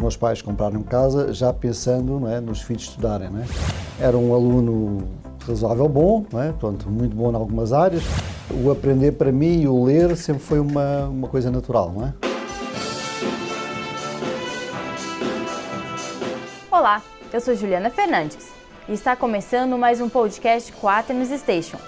Meus pais compraram casa já pensando é, nos filhos estudarem. É? Era um aluno razoável bom, é? Pronto, muito bom em algumas áreas. O aprender para mim e o ler sempre foi uma, uma coisa natural, é? Olá, eu sou Juliana Fernandes e está começando mais um podcast Quaternos Station.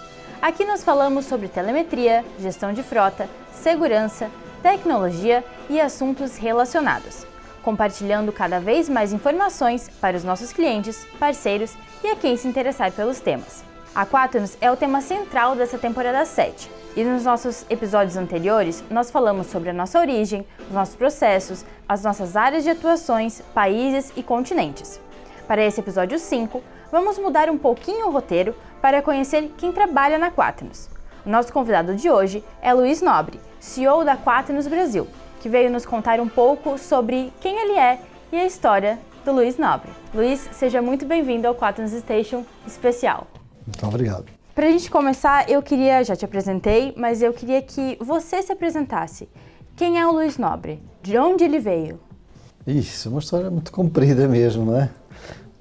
Aqui nós falamos sobre telemetria, gestão de frota, segurança, tecnologia e assuntos relacionados compartilhando cada vez mais informações para os nossos clientes, parceiros e a quem se interessar pelos temas. A Quaternos é o tema central dessa temporada 7. E nos nossos episódios anteriores, nós falamos sobre a nossa origem, os nossos processos, as nossas áreas de atuações, países e continentes. Para esse episódio 5, vamos mudar um pouquinho o roteiro para conhecer quem trabalha na Quaternos. O nosso convidado de hoje é Luiz Nobre, CEO da Quaternos Brasil, que veio nos contar um pouco sobre quem ele é e a história do Luiz Nobre. Luiz, seja muito bem-vindo ao Quaternos Station especial. Muito obrigado. Para a gente começar, eu queria, já te apresentei, mas eu queria que você se apresentasse. Quem é o Luiz Nobre? De onde ele veio? Isso, uma história muito comprida mesmo, não é?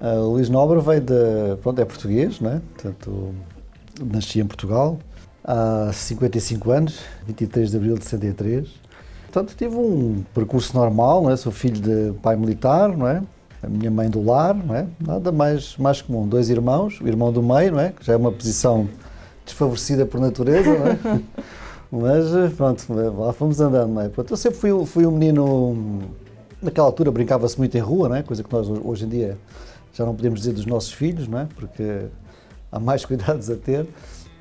Uh, o Luís Nobre veio de. Pronto, é português, não é? Portanto, nasci em Portugal há 55 anos, 23 de abril de 63. Portanto, tive um percurso normal, não é? Sou filho de pai militar, não é? A minha mãe do lar, não é? Nada mais, mais comum. Dois irmãos, o irmão do meio, não é? Que já é uma posição desfavorecida por natureza, não é? Mas, pronto, lá fomos andando, não é? Pronto, eu sempre fui, fui um menino... Naquela altura brincava-se muito em rua, não é? Coisa que nós hoje em dia já não podemos dizer dos nossos filhos, não é? Porque há mais cuidados a ter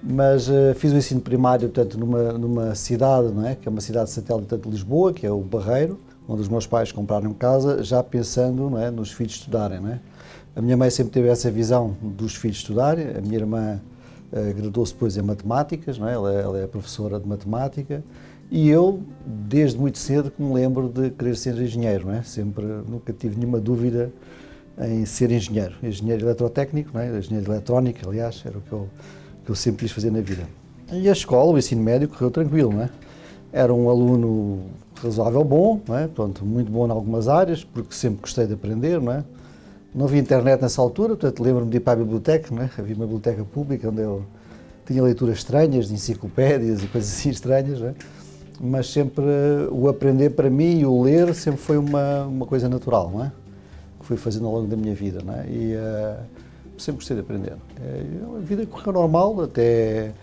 mas uh, fiz o ensino primário portanto, numa, numa cidade, não é? que é uma cidade satélite de Lisboa, que é o Barreiro, onde os meus pais compraram casa, já pensando não é? nos filhos estudarem. Não é? A minha mãe sempre teve essa visão dos filhos estudarem, a minha irmã uh, graduou-se depois em matemáticas, não é? Ela, ela, é professora de matemática, e eu, desde muito cedo, que me lembro de querer ser engenheiro, não é? sempre, nunca tive nenhuma dúvida em ser engenheiro, engenheiro eletrotécnico, não é? engenheiro eletrónico, aliás, era o que eu que eu sempre quis fazer na vida. E a escola, o ensino médio, correu tranquilo, não é? Era um aluno razoável bom, não é? Pronto, muito bom em algumas áreas, porque sempre gostei de aprender, não é? Não havia internet nessa altura, portanto lembro-me de ir para a biblioteca, não é? Havia uma biblioteca pública onde eu tinha leituras estranhas, de enciclopédias e coisas assim estranhas, não é? Mas sempre o aprender para mim e o ler sempre foi uma, uma coisa natural, não é? Que fui fazendo ao longo da minha vida, não é? E, uh, sempre gostei de aprender. É, a vida correu normal, até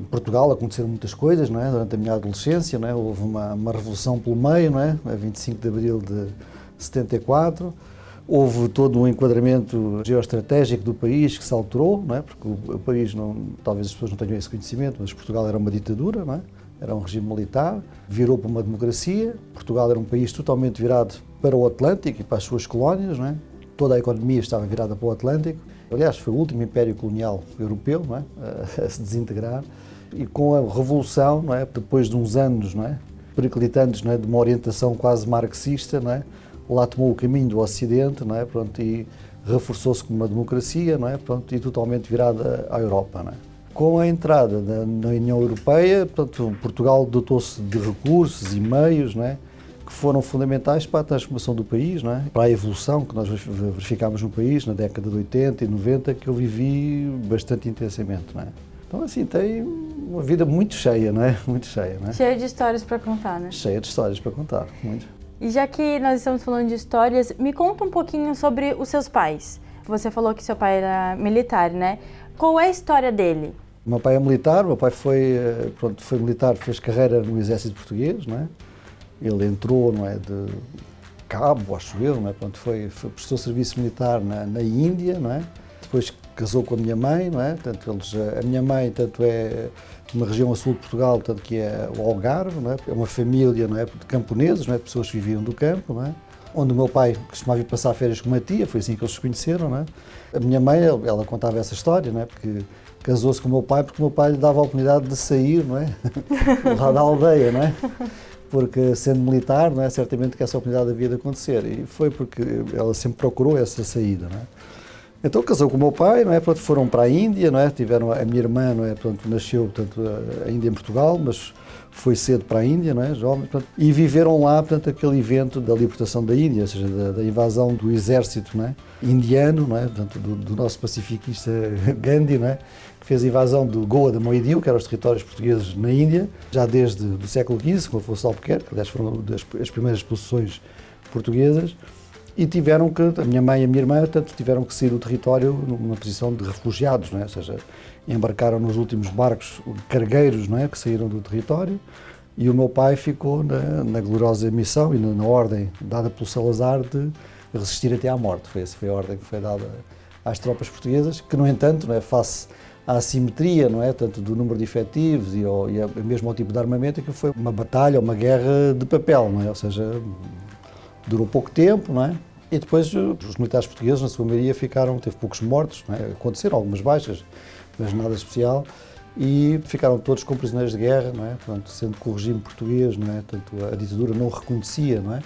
em Portugal aconteceram muitas coisas, não é? Durante a minha adolescência, não é? Houve uma, uma revolução pelo meio, não é? A 25 de abril de 74. Houve todo um enquadramento geoestratégico do país que se alterou, não é? Porque o, país, não, talvez as pessoas não tenham esse conhecimento, mas Portugal era uma ditadura, não é? Era um regime militar, virou para uma democracia. Portugal era um país totalmente virado para o Atlântico e para as suas colónias, não é? Toda a economia estava virada para o Atlântico Aliás, foi o último império colonial europeu não é? a, se desintegrar e com a revolução, não é? depois de uns anos não é? periclitantes não é? de uma orientação quase marxista, não é? lá tomou o caminho do Ocidente não é? Pronto, e reforçou-se como uma democracia não é? Pronto, e totalmente virada à Europa. Não é? Com a entrada na, na União Europeia, portanto, Portugal dotou-se de recursos e meios não é? Que foram fundamentais para a transformação do país, não é? para a evolução que nós verificámos no país na década de 80 e 90, que eu vivi bastante intensamente. Não é? Então, assim, tem uma vida muito cheia, não é? Muito cheia, não é? Cheia de histórias para contar, né? Cheia de histórias para contar, muito. E já que nós estamos falando de histórias, me conta um pouquinho sobre os seus pais. Você falou que seu pai era militar, né? Qual é a história dele? Meu pai é militar, meu pai foi, eh, pronto, foi militar, fez carreira no exército português, não é? Ele entrou, não é, de cabo, acho eu, não é? Pronto, foi, foi, prestou serviço militar na, na Índia, não é? Depois casou com a minha mãe, não é? Portanto, eles, a minha mãe, tanto é de uma região a sul de Portugal, tanto que é o Algarve, não é? É uma família, não é? De camponeses, não é? Pessoas que viviam do campo, não é? Onde o meu pai costumava ir passar férias com uma tia, foi assim que eles se conheceram, não é? A minha mãe, ela contava essa história, não é? Porque casou-se com o meu pai porque o meu pai lhe dava a oportunidade de sair, não é? Lá da aldeia, não é? Porque sendo militar, não é certamente que essa oportunidade havia de acontecer e foi porque ela sempre procurou essa saída, não é? Então casou com o meu pai, não é? Pronto, foram para a Índia, não é? Tiveram a minha irmã, não é? Pronto, nasceu portanto, ainda em Portugal, mas foi cedo para a Índia, não é? Jovem, portanto, e viveram lá, portanto, aquele evento da libertação da Índia, ou seja, da, da invasão do exército, não é? Indiano, não é? Portanto, do, do, nosso pacificista Gandhi, não é? Que fez a invasão do Goa da Moedio, que eram os territórios portugueses na Índia, já desde o século XV, com Afonso Albuquerque, que aliás foram das, as primeiras expulsões portuguesas e tiveram que, a minha mãe e a minha irmã, tanto tiveram que sair do território numa posição de refugiados, não é? ou seja, embarcaram nos últimos barcos cargueiros não é? que saíram do território e o meu pai ficou na, na gloriosa missão e na, na, ordem dada pelo Salazar de resistir até à morte. Foi essa foi a ordem que foi dada às tropas portuguesas, que no entanto, não é, face à assimetria, não é, tanto do número de efetivos e, ao, e mesmo ao tipo de armamento, que foi uma batalha, uma guerra de papel, não é? Ou seja, durou pouco tempo, não é? E depois os militares portugueses, na sua maioria, ficaram, teve poucos mortos, é? aconteceram algumas baixas, mas nada especial, e ficaram todos como prisioneiros de guerra, não é? Portanto, sendo que o regime português, não é? Portanto, a ditadura não reconhecia, não é?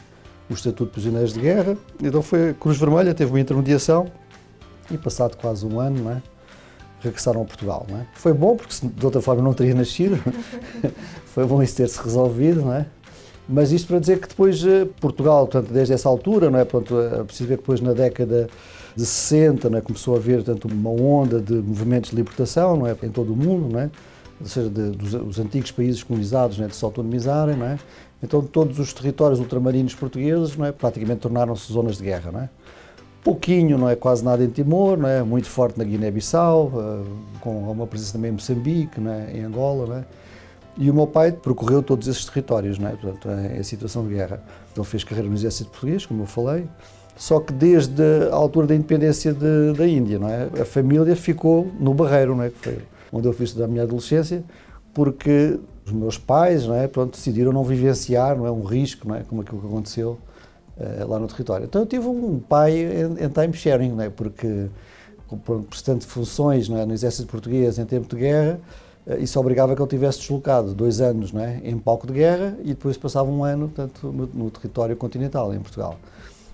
O estatuto de prisioneiros de guerra, então foi Cruz Vermelha, teve uma intermediação, e passado quase um ano, não é? regressaram a Portugal. Não é? Foi bom, porque de outra forma não teria nascido. foi bom isso ter-se resolvido, não é? Mas isto para dizer que depois eh, Portugal, portanto, desde essa altura, não é? Portanto, é preciso ver que depois na década de 60 não é? começou a haver portanto, uma onda de movimentos de libertação não é? em todo o mundo, não é? ou seja, de, dos, antigos países colonizados não é? de se autonomizarem. Não é? Então todos os territórios ultramarinos portugueses não é? praticamente tornaram-se zonas de guerra. Não é? Pouquinho, não é quase nada em Timor, não é? muito forte na Guiné-Bissau, uh, com uma presença também em Moçambique, não é? em Angola. Não é? E o meu pai percorreu todos esses territórios, não é? Portanto, é a situação de guerra. Ele fez carreira no exército português, como eu falei, só que desde a altura da independência de, da Índia, não é? A família ficou no Barreiro, não é? Que foi onde eu fiz toda a minha adolescência, porque os meus pais, não é? Pronto, decidiram não vivenciar, não é? Um risco, não é? Como aquilo que aconteceu uh, lá no território. Então eu tive um pai em, em time sharing, não é? Porque, por prestando funções não é? no exército português em tempo de guerra, isso obrigava que ele tivesse deslocado dois anos não é, em palco de guerra e depois passava um ano portanto, no, no território continental, em Portugal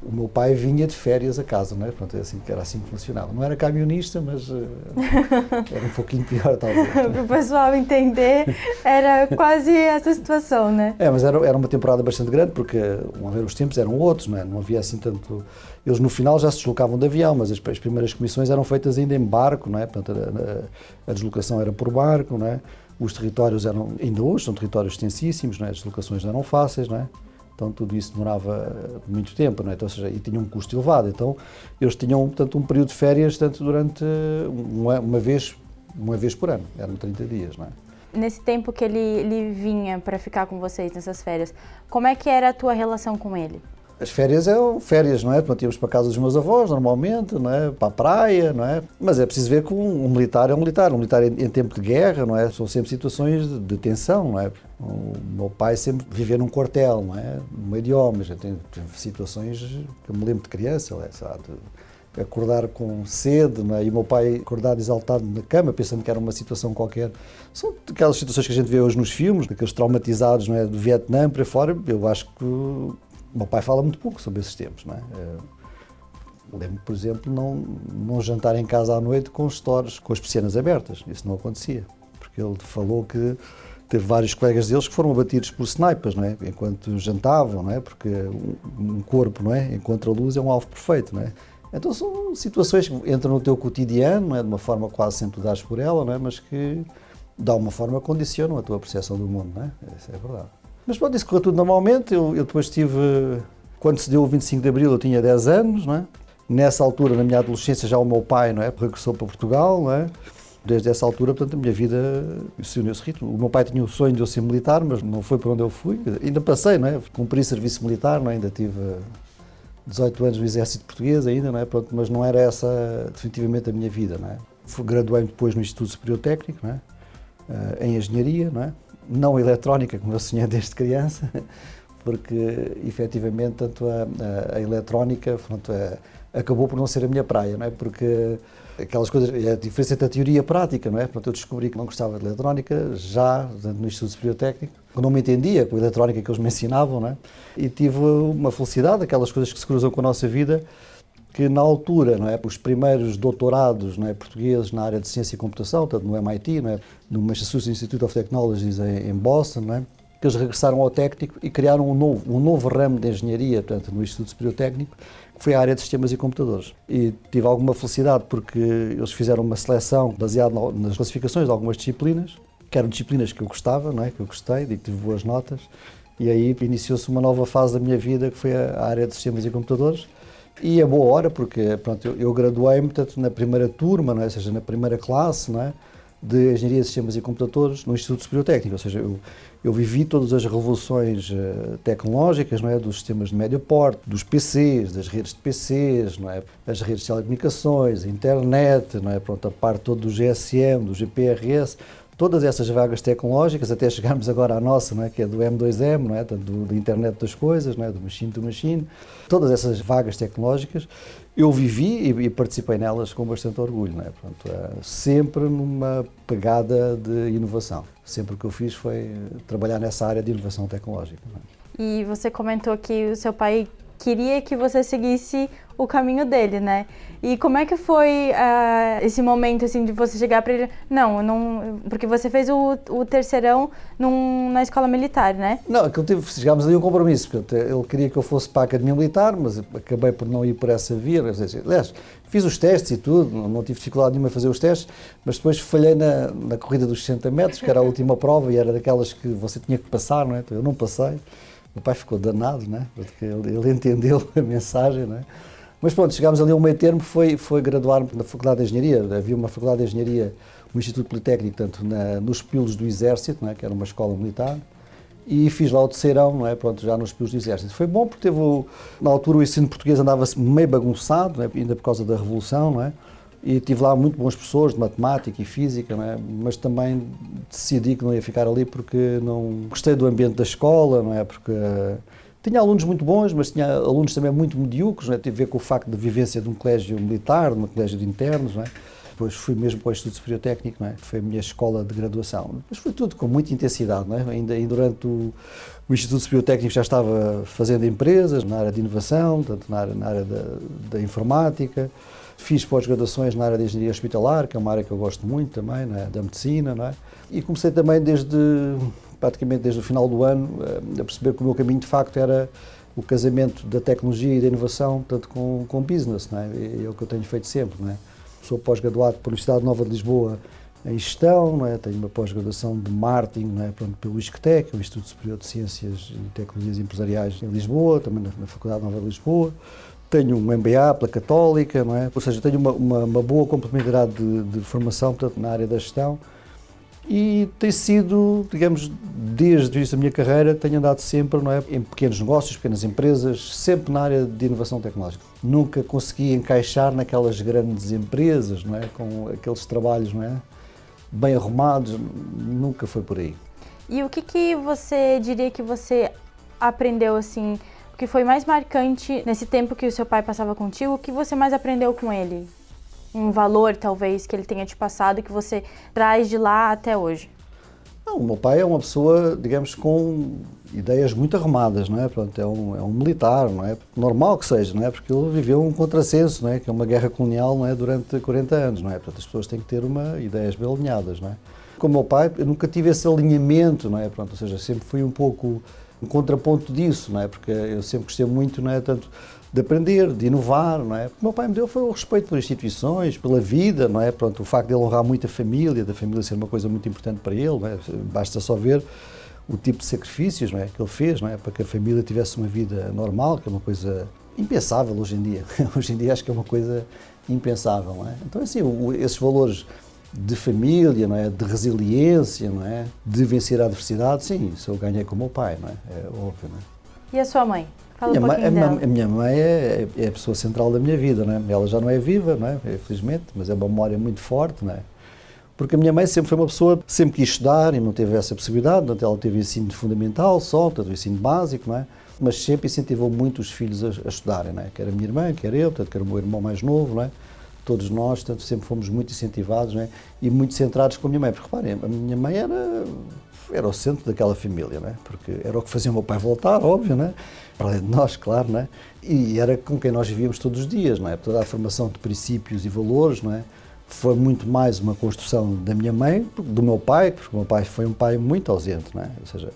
o meu pai vinha de férias a casa, não é? Pronto, é assim, era assim que funcionava. Não era camionista, mas uh, era um pouquinho pior, talvez. Para o pessoal entender, era quase essa situação, né? É, mas era, era uma temporada bastante grande, porque uma vez os tempos eram outros, não é? Não havia assim tanto... Eles no final já se deslocavam de avião, mas as, as primeiras comissões eram feitas ainda em barco, não é? Portanto, a, a, a deslocação era por barco, não é? Os territórios eram, ainda hoje, são territórios extensíssimos, não é? as deslocações não eram fáceis, não é? Então tudo isso demorava muito tempo, não é? Então, ou seja, e tinha um custo elevado. Então eles tinham, portanto, um período de férias tanto durante uma, uma vez uma vez por ano, eram 30 dias, não é? Nesse tempo que ele, ele vinha para ficar com vocês nessas férias, como é que era a tua relação com ele? As férias eram férias, não é? Portanto, íamos para a casa dos meus avós, normalmente, não é? Para a praia, não é? Mas é preciso ver que um, um militar é um militar. Um militar em, em, tempo de guerra, não é? São sempre situações de, de, tensão, não é? O meu pai sempre vivia num quartel, não é? No meio de homens. Tem situações que eu me lembro de criança, é, sabe? Acordar com sede, não é? E o meu pai acordado exaltado na cama, pensando que era uma situação qualquer. São aquelas situações que a gente vê hoje nos filmes, aqueles traumatizados, não é? Do Vietnã para fora. Eu acho que o meu pai fala muito pouco sobre esses tempos, não é? Lembro, por exemplo, não, não jantar em casa à noite com stores com as persianas abertas. Isso não acontecia. Porque ele falou que teve vários colegas deles que foram abatidos por snipers, não é? Enquanto jantavam, não é? Porque um corpo, não é? Enquanto a luz é um alvo perfeito, não é? Então são situações que entram no teu cotidiano, não é? De uma forma quase sem tu dares por ela, não é? Mas que, de alguma forma, condicionam a tua percepção do mundo, não é? Isso é verdade. Mas pronto, isso correu tudo normalmente. Eu, eu, depois tive. Quando se deu o 25 de Abril, eu tinha 10 anos, não é? Nessa altura, na minha adolescência, já o meu pai não é? regressou para Portugal, não é? Desde essa altura, portanto, a minha vida se uniu esse ritmo. O meu pai tinha o sonho de eu ser militar, mas não foi para onde eu fui. Ainda passei, não é? Cumpri serviço militar, não é? Ainda tive 18 anos no Exército Português, ainda, não é? Pronto, mas não era essa definitivamente a minha vida, não é? Graduei-me depois no Instituto Superior Técnico, não é? Uh, em Engenharia, não é? Não eletrónica, como eu sonhei desde criança, porque efetivamente tanto a, a, a eletrónica pronto, a, acabou por não ser a minha praia, não é? Porque aquelas coisas, a diferença entre a teoria e a prática, não é? Pronto, eu descobri que não gostava de eletrónica já no Instituto Superior Técnico, não me entendia com a eletrónica que eles me ensinavam, não é? E tive uma felicidade, aquelas coisas que se cruzam com a nossa vida, que na altura, não é, os primeiros doutorados não é, portugueses na área de ciência e computação, tanto no MIT, não é, no Massachusetts Institute of Technologies em, em Boston, não é, que eles regressaram ao técnico e criaram um novo, um novo ramo de engenharia, portanto, no Instituto Superior Técnico, que foi a área de sistemas e computadores. E tive alguma felicidade porque eles fizeram uma seleção baseada nas classificações de algumas disciplinas, que eram disciplinas que eu gostava, não é? que eu gostei, e que tive boas notas, e aí iniciou-se uma nova fase da minha vida, que foi a área de sistemas e computadores, e é boa hora, porque pronto, eu, eu graduei-me na primeira turma, não é? ou seja, na primeira classe, não é? de Engenharia de Sistemas e Computadores no Instituto Superior Técnico, ou seja, eu, eu vivi todas as revoluções uh, tecnológicas, não é, dos sistemas de médio porte, dos PCs, das redes de PCs, não é, as redes de telecomunicações, a internet, não é, pronto, a parte toda do GSM, do GPRS, todas essas vagas tecnológicas, até chegarmos agora à nossa, não é, que é do M2M, não é, do, da internet das coisas, não é, do machine to machine, todas essas vagas tecnológicas, eu vivi e, e participei nelas com bastante orgulho, não é? Portanto, é, sempre numa pegada de inovação. Sempre o que eu fiz foi trabalhar nessa área de inovação tecnológica. É? E você comentou que o seu pai queria que você seguisse o caminho dele, né? E como é que foi uh, esse momento, assim, de você chegar para ele? Não, não, porque você fez o, o terceirão num, na escola militar, né? Não, que tive, chegámos ali a um compromisso, ele queria que eu fosse para a academia militar, mas acabei por não ir por essa via. Aliás, fiz os testes e tudo, não, não tive dificuldade nenhuma a fazer os testes, mas depois falhei na, na corrida dos 60 metros, que era a última prova e era daquelas que você tinha que passar, não é? Então, eu não passei. O pai ficou danado, né? porque ele, ele entendeu a mensagem. Né? Mas pronto, chegámos ali a um meio termo, foi, foi graduar-me na Faculdade de Engenharia. Havia uma Faculdade de Engenharia, um Instituto Politécnico, tanto na, nos Pilos do Exército, né? que era uma escola militar, e fiz lá o terceirão, não é? Pronto, já nos Pilos do Exército. Foi bom porque teve, o, na altura, o ensino português andava meio bagunçado, é? ainda por causa da Revolução, não é? E tive lá muito bons professores de matemática e física, é? mas também decidi que não ia ficar ali porque não gostei do ambiente da escola, não é? Porque uh, tinha alunos muito bons, mas tinha alunos também muito medíocres, não é? Teve a ver com o facto de vivência de um colégio militar, de um colégio de internos, não é? Depois fui mesmo para o Instituto Superior Técnico, não é? Foi a minha escola de graduação. Mas foi tudo com muita intensidade, não é? Ainda, ainda durante o, o Instituto Superior Técnico já estava fazendo empresas na área de inovação, tanto na área, na área da, da informática, Fiz pós-graduações na área de engenharia hospitalar, que é uma área que eu gosto muito também, é? da medicina, não é? E comecei também desde, praticamente desde o final do ano, eh, a perceber que o meu caminho de facto era o casamento da tecnologia e da inovação, tanto com, com business, não é? É o que eu tenho feito sempre, não é? Sou pós-graduado pela Universidade Nova de Lisboa em gestão, não é? tenho uma pós-graduação de marketing não é? Pronto, pelo ISCTEC, o Instituto Superior de Ciências e Tecnologias Empresariais em Lisboa, também na Faculdade Nova de Lisboa tenho um MBA pela Católica, não é? ou seja, tenho uma, uma, uma boa complementaridade de, de, formação portanto, na área da gestão e tem sido, digamos, desde o início da minha carreira, tenho andado sempre não é? em pequenos negócios, pequenas empresas, sempre na área de inovação tecnológica. Nunca consegui encaixar naquelas grandes empresas, não é? com aqueles trabalhos não é? bem arrumados, nunca foi por aí. E o que, que você diria que você aprendeu assim o que foi mais marcante nesse tempo que o seu pai passava contigo? O que você mais aprendeu com ele? Um valor, talvez, que ele tenha te passado que você traz de lá até hoje? Não, meu pai é uma pessoa, digamos, com ideias muito arrumadas, não é? Pronto, é um, é um militar, não é? Normal que seja, não é? Porque ele viveu um contrassenso, não é? Que é uma guerra colonial, não é? Durante 40 anos, não é? Portanto, as pessoas têm que ter uma ideias bem alinhadas, não é? Como meu pai, eu nunca tive esse alinhamento, não é? Pronto, ou seja, sempre fui um pouco um contraponto disso, não é? Porque eu sempre gostei muito, não é? Tanto de aprender, de inovar, não é? O que o meu pai me deu foi o respeito pelas instituições, pela vida, não é? Pronto, o facto de ele honrar muito a família, da família ser uma coisa muito importante para ele, não é? Basta só ver o tipo de sacrifícios, não é? Que ele fez, não é? Para que a família tivesse uma vida normal, que é uma coisa impensável hoje em dia. hoje em dia acho que é uma coisa impensável, não é? Então, assim, esses valores de família, não é? de resiliência, não é? de vencer a adversidade, sim, isso eu ganhei com o meu pai, não é? é óbvio. Não é? E a sua mãe? Fala minha um mãe, a, a, minha mãe é, é, a pessoa central da minha vida, não é? ela já não é viva, não é? infelizmente, mas é uma memória muito forte, não é? porque a minha mãe sempre foi uma pessoa, sempre quis estudar e não teve essa possibilidade, portanto, ela teve ensino fundamental só, portanto, o ensino básico, não é? mas sempre incentivou muito os filhos a, a estudarem, não é? quer a minha irmã, quer eu, portanto, quer o meu irmão mais novo, não é? Todos nós, portanto, sempre fomos muito incentivados é? e muito centrados com a minha mãe. Porque reparem, a minha mãe era era o centro daquela família, né? porque era o que fazia o meu pai voltar, óbvio, né? para além de nós, claro, né? e era com quem nós vivíamos todos os dias. Não é? Toda a formação de princípios e valores não é? foi muito mais uma construção da minha mãe do meu pai, porque o meu pai foi um pai muito ausente. Não é? Ou seja,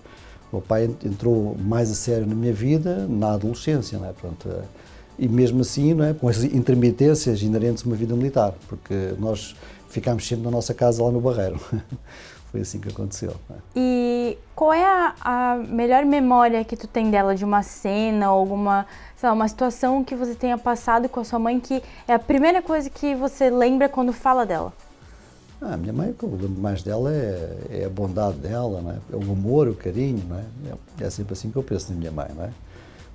o meu pai entrou mais a sério na minha vida na adolescência. Não é? E mesmo assim, não é? com as intermitências inerentes a uma vida militar, porque nós ficámos sempre na nossa casa lá no Barreiro. Foi assim que aconteceu. Né? E qual é a, a, melhor memória que tu tem dela, de uma cena, alguma, sei lá, uma situação que você tenha passado com a sua mãe que é a primeira coisa que você lembra quando fala dela? Ah, a minha mãe, o que eu lembro mais dela é, é, a bondade dela, né? é o amor, o carinho. Né? É, é sempre assim que eu penso na minha mãe. Né?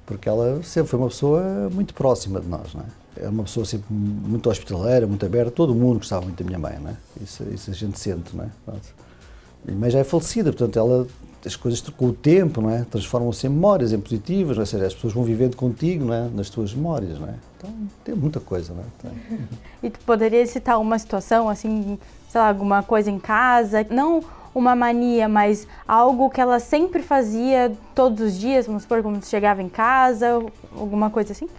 Porque ela sempre foi uma pessoa muito próxima de nós. Né? Era uma pessoa sempre muito hospitaleira, muito aberta. Todo mundo gostava muito da minha mãe. Né? Isso, isso a gente sente. Né? Minha mãe já é falecida, portanto, ela, as coisas com o tempo não é? transformam-se em memórias, em positivas, ou seja, as pessoas vão vivendo contigo não é? nas tuas memórias. Não é? Então, tem muita coisa. Não é? Tem. E tu poderia citar uma situação, assim, sei lá, alguma coisa em casa, não uma mania, mas algo que ela sempre fazia todos os dias, vamos supor, quando chegava em casa, alguma coisa assim?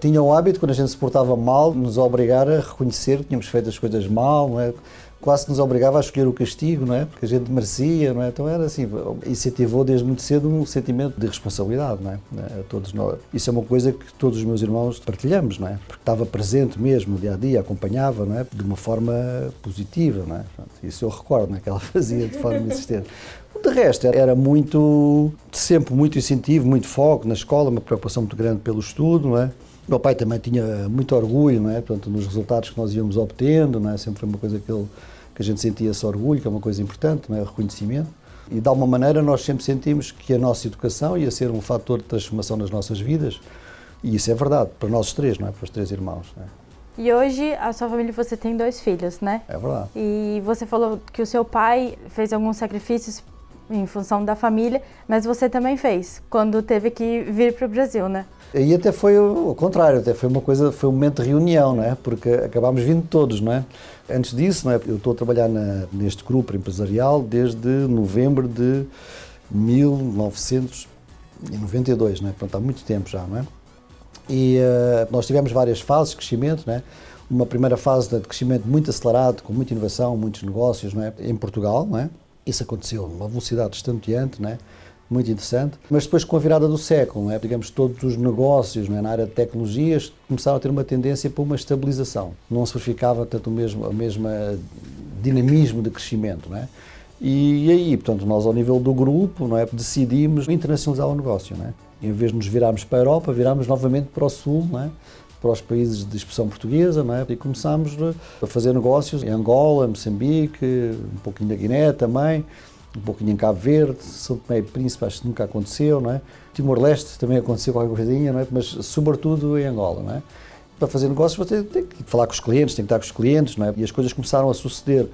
Tinha o hábito, quando a gente se portava mal, nos obrigar a reconhecer que tínhamos feito as coisas mal, não é? Quase nos obrigava a escolher o castigo, não é? Porque a gente merecia, não é? Então era assim, incentivou desde muito cedo um sentimento de responsabilidade, não é? A todos nós. Isso é uma coisa que todos os meus irmãos partilhamos, não é? Porque estava presente mesmo dia a dia, acompanhava, não é? De uma forma positiva, não é? Isso eu recordo, não é? Que ela fazia de forma insistente. De resto, era muito, sempre muito incentivo, muito foco na escola, uma preocupação muito grande pelo estudo, não é? Meu pai também tinha muito orgulho, não é? Portanto, nos resultados que nós íamos obtendo, não é? Sempre foi uma coisa que, ele, que a gente sentia esse orgulho, que é uma coisa importante, não é? O reconhecimento. E de alguma maneira nós sempre sentimos que a nossa educação ia ser um fator de transformação nas nossas vidas. E isso é verdade, para nós três, não é? Para os três irmãos. É? E hoje a sua família você tem dois filhos, né? É verdade. E você falou que o seu pai fez alguns sacrifícios em função da família, mas você também fez quando teve que vir para o Brasil, né? E até foi o contrário, até foi uma coisa, foi um momento de reunião, não é? Porque acabámos vindo todos, não é? Antes disso, não é? Eu estou a trabalhar na, neste grupo empresarial desde novembro de 1992, não é? Portanto, há muito tempo já, não é? E uh, nós tivemos várias fases de crescimento, não é? Uma primeira fase de crescimento muito acelerado, com muita inovação, muitos negócios, não é? Em Portugal, não é? Isso aconteceu numa velocidade estonteante, não é? muito interessante. Mas depois, com a virada do século, é? digamos, todos os negócios é? na área de tecnologias começaram a ter uma tendência para uma estabilização. Não se verificava tanto o mesmo, o mesmo dinamismo de crescimento. Não é? E aí, portanto, nós, ao nível do grupo, não é, decidimos internacionalizar o negócio. Não é? Em vez de nos virarmos para a Europa, virámos novamente para o Sul, não é? Para os países de expressão portuguesa, não é? e começámos a fazer negócios em Angola, Moçambique, um pouquinho da Guiné também, um pouquinho em Cabo Verde, São Tomé e Príncipe acho que nunca aconteceu, não é? Timor-Leste também aconteceu qualquer coisinha, não é? Mas sobretudo em Angola, não é? Para fazer negócios você tem que falar com os clientes, tem que estar com os clientes, não é? E as coisas começaram a suceder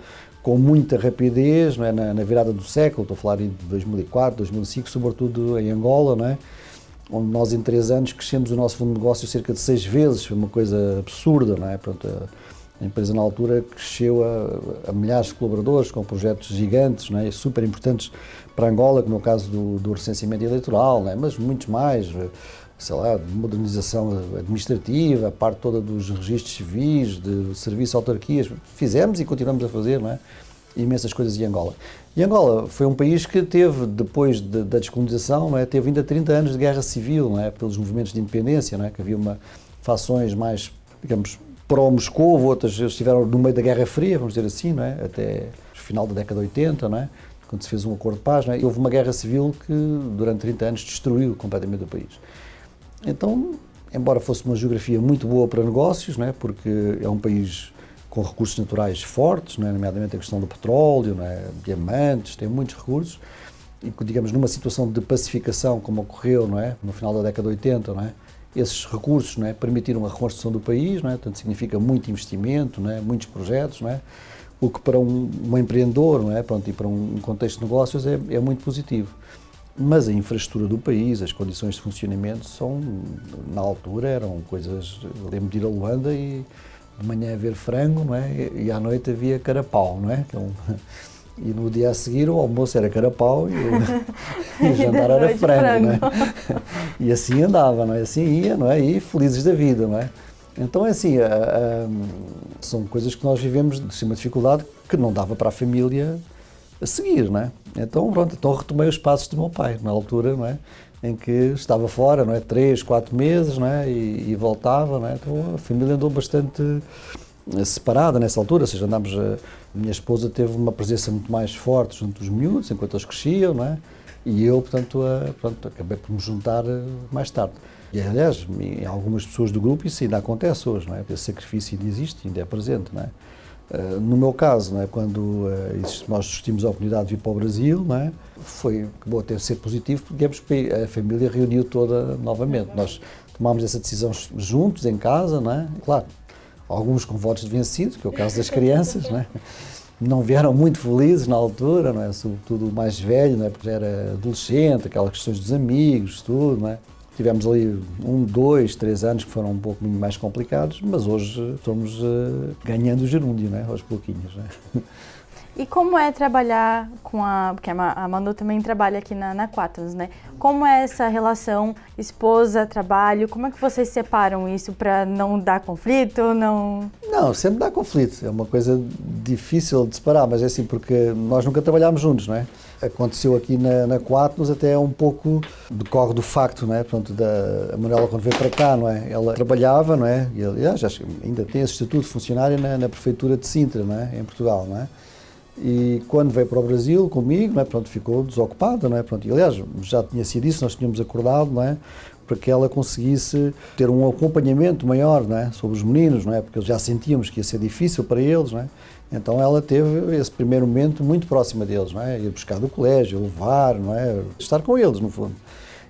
com muita rapidez, não é? Na, na virada do século, estou a falar de 2004, 2005, sobretudo em Angola, não é? Onde nós em três anos crescemos o nosso fundo de negócio cerca de seis vezes, foi uma coisa absurda, não é? Pronto, a empresa, na altura, cresceu a, a milhares de colaboradores, com projetos gigantes, não é? super importantes para Angola, como no caso do, do recenseamento eleitoral, não é? mas muitos mais, sei lá, de modernização administrativa, a parte toda dos registros civis, de serviço autarquias. Fizemos e continuamos a fazer, não é? Imensas coisas em Angola. E Angola foi um país que teve, depois de, da descolonização, é? teve ainda 30 anos de guerra civil, é? pelos movimentos de independência, é? que havia uma fações mais, digamos, pró-Moscou, outras estiveram no meio da Guerra Fria, vamos dizer assim, é? até o final da década de 80, não é? quando se fez um acordo de paz, é? e houve uma guerra civil que durante 30 anos destruiu completamente o país. Então, embora fosse uma geografia muito boa para negócios, porque é um país com recursos naturais fortes, é? nomeadamente a questão do petróleo, é? diamantes, tem muitos recursos, e digamos numa situação de pacificação como ocorreu não é? no final da década de 80, não é? esses recursos não é, permitiram a reconstrução do país, não é, portanto significa muito investimento, não é, muitos projetos, não é, o que para um, um empreendedor não é, pronto, e para um contexto de negócios é, é muito positivo. Mas a infraestrutura do país, as condições de funcionamento são, na altura, eram coisas. Lembro de ir a Luanda e de manhã haver frango, não é? E à noite havia carapau, não é? É um, E no dia a seguir o almoço era carapau e, e o jantar era frango, frango. Não é? E assim andava, não é? Assim ia, não é? E felizes da vida, não é? Então é assim, a, a, são coisas que nós vivemos de uma dificuldade que não dava para a família a seguir, não é? Então pronto, então retomei os passos do meu pai, na altura, não é? Em que estava fora, não é? Três, quatro meses, não é? E, e voltava, não é? Então a família andou bastante separada nessa altura, ou seja, andámos, a minha esposa teve uma presença muito mais forte junto dos miúdos, enquanto eles cresciam, não é? E eu, portanto, a, pronto, acabei por me juntar eh, mais tarde. E, aliás, em algumas pessoas do grupo isso ainda acontece hoje, não é? Esse sacrifício ainda existe, ainda é presente, não é? Uh, no meu caso, não é? quando uh, nós discutimos a oportunidade de vir para o Brasil, não é? foi, acabou a ter ser positivo, porque a família reuniu toda novamente. Nós tomámos essa decisão juntos, em casa, não é? Claro, alguns com votos de vencido, que é o caso das crianças, não, é? não vieram muito felizes na altura, não é? sobretudo o mais velho, não é? porque já era adolescente, aquelas questões dos amigos, tudo, não é? Tivemos ali um, dois, três anos que foram um pouco mais complicados, mas hoje estamos uh, ganhando o gerúndio, né? aos pouquinhos. Né? E como é trabalhar com a. Porque a Manu também trabalha aqui na, na Quaternos, né? Como é essa relação esposa-trabalho? Como é que vocês separam isso para não dar conflito? Não... não, sempre dá conflito. É uma coisa difícil de separar, mas é assim, porque nós nunca trabalhámos juntos, não é? Aconteceu aqui na, na Quatnos até um pouco decorre do facto, não é? Pronto, da a Manuela quando veio para cá, não é? Ela trabalhava, não é? E aliás, ainda tem esse estatuto de funcionária na, na prefeitura de Sintra, não é? Em Portugal, não é? E quando veio para o Brasil comigo, não é? Pronto, ficou desocupada, não é? Pronto, e, aliás, já tinha sido isso, nós tínhamos acordado, não é? Para que ela conseguisse ter um acompanhamento maior, não é? Sobre os meninos, não é? Porque já sentíamos que ia ser difícil para eles, não é? Então ela teve esse primeiro momento muito próxima deles, não é? Ir buscar do colégio, levar, não é? Estar com eles, no fundo.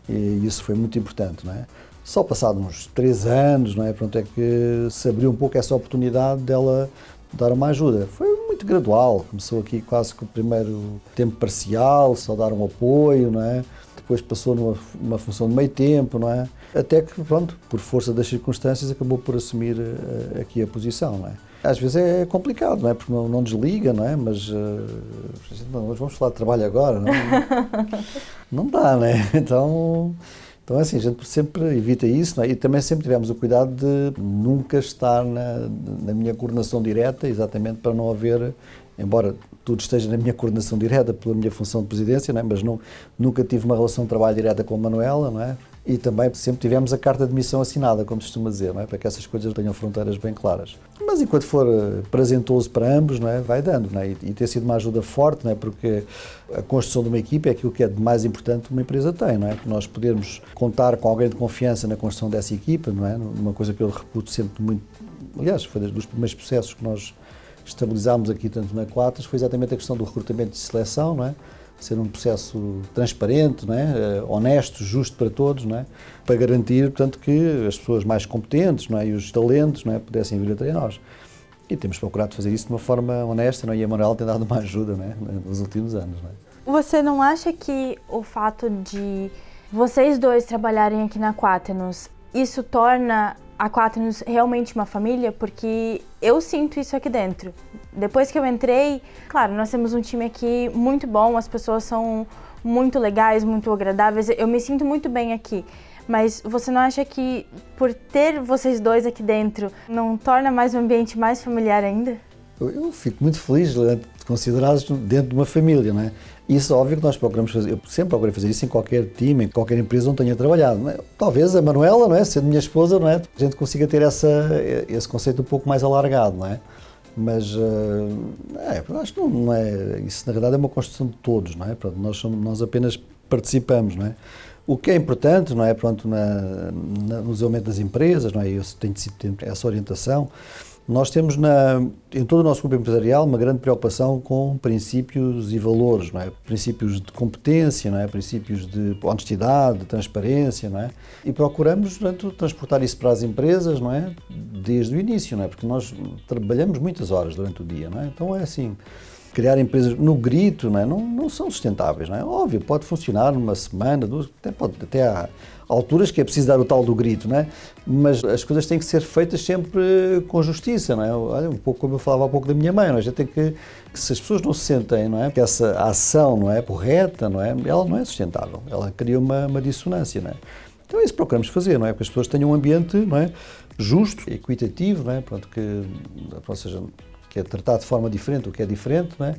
E isso foi muito importante, não é? Só passado uns três anos, não é? Pronto, é que se abriu um pouco essa oportunidade dela dar uma ajuda. Foi muito gradual, começou aqui quase com o primeiro tempo parcial, só dar um apoio, não é? Depois passou numa, numa função de meio tempo, não é? Até que, pronto, por força das circunstâncias, acabou por assumir uh, aqui a posição, não é? Às vezes é complicado, não é? Porque não, não desliga, não é? Mas, uh, não, vamos falar de trabalho agora, não é? não dá, não é? Então, então, é assim, a gente sempre evita isso é? e também sempre tivemos o cuidado de nunca estar na, na minha coordenação direta, exatamente para não haver, embora tudo esteja na minha coordenação direta pela minha função de presidência, não é? mas não, nunca tive uma relação de trabalho direta com a Manuela, não é? E também sempre tivemos a carta de missão assinada, como se costuma dizer, não é? para que essas coisas tenham fronteiras bem claras. Mas enquanto for eh, prazentoso para ambos, não é? vai dando. Não é? E, e ter sido uma ajuda forte, não é? porque a construção de uma equipe é aquilo que é de mais importante que uma empresa tem. Não é? Nós podermos contar com alguém de confiança na construção dessa equipa, não é? uma coisa que eu reputo sempre muito. Aliás, foi dos primeiros processos que nós estabilizámos aqui, tanto na Quatras, foi exatamente a questão do recrutamento de seleção, não é? Ser um processo transparente, não é? Eh, honesto, justo para todos, não é? para garantir, portanto, que as pessoas mais competentes não é? e os talentos não é? pudessem vir até nós. E temos procurado fazer isso de uma forma honesta, não é? e a Manuel tem dado uma ajuda não é? nos últimos anos. Não é? Você não acha que o fato de vocês dois trabalharem aqui na Quaternos, isso torna a Quaternos realmente uma família? Porque eu sinto isso aqui dentro. Depois que eu entrei, claro, nós temos um time aqui muito bom, as pessoas são muito legais, muito agradáveis, eu me sinto muito bem aqui. Mas você não acha que por ter vocês dois aqui dentro não torna mais um ambiente mais familiar ainda? Eu, eu fico muito feliz de considerados dentro de uma família, não é? Isso é óbvio que nós procuramos fazer, eu sempre procurei fazer isso em qualquer time, em qualquer empresa onde tenha trabalhado. É? Talvez a Manuela, não é? sendo minha esposa, não é? a gente consiga ter essa, esse conceito um pouco mais alargado, não é? Mas uh, é, acho que não, é. Isso na verdade é uma construção de todos, não é? Pronto, nós, somos, nós apenas participamos, não é? O que é importante, não é? Pronto, na, na, no desenvolvimento das empresas, não é? Eu tenho essa orientação nós temos na, em todo o nosso grupo empresarial uma grande preocupação com princípios e valores, não é? princípios de competência, não é? princípios de honestidade, de transparência, não é? e procuramos portanto, transportar isso para as empresas não é? desde o início, não é? porque nós trabalhamos muitas horas durante o dia, não é? então é assim, criar empresas no grito não, é? não, não, são sustentáveis. Não é? Óbvio, pode funcionar numa semana, duas, até, pode, até há alturas que é preciso dar o tal do grito, não é? mas as coisas têm que ser feitas sempre com justiça. Não é? Olha, um pouco como eu falava há pouco da minha mãe, não é? a gente tem que, que, se as pessoas não se sentem não é? que essa ação não é correta, não é? ela não é sustentável, ela cria uma, uma dissonância. Não é? Então é isso que procuramos fazer, não é? que as pessoas tenham um ambiente não é? justo, equitativo, não é? Pronto, que, ou seja, que é tratado de forma diferente o que é diferente, não é?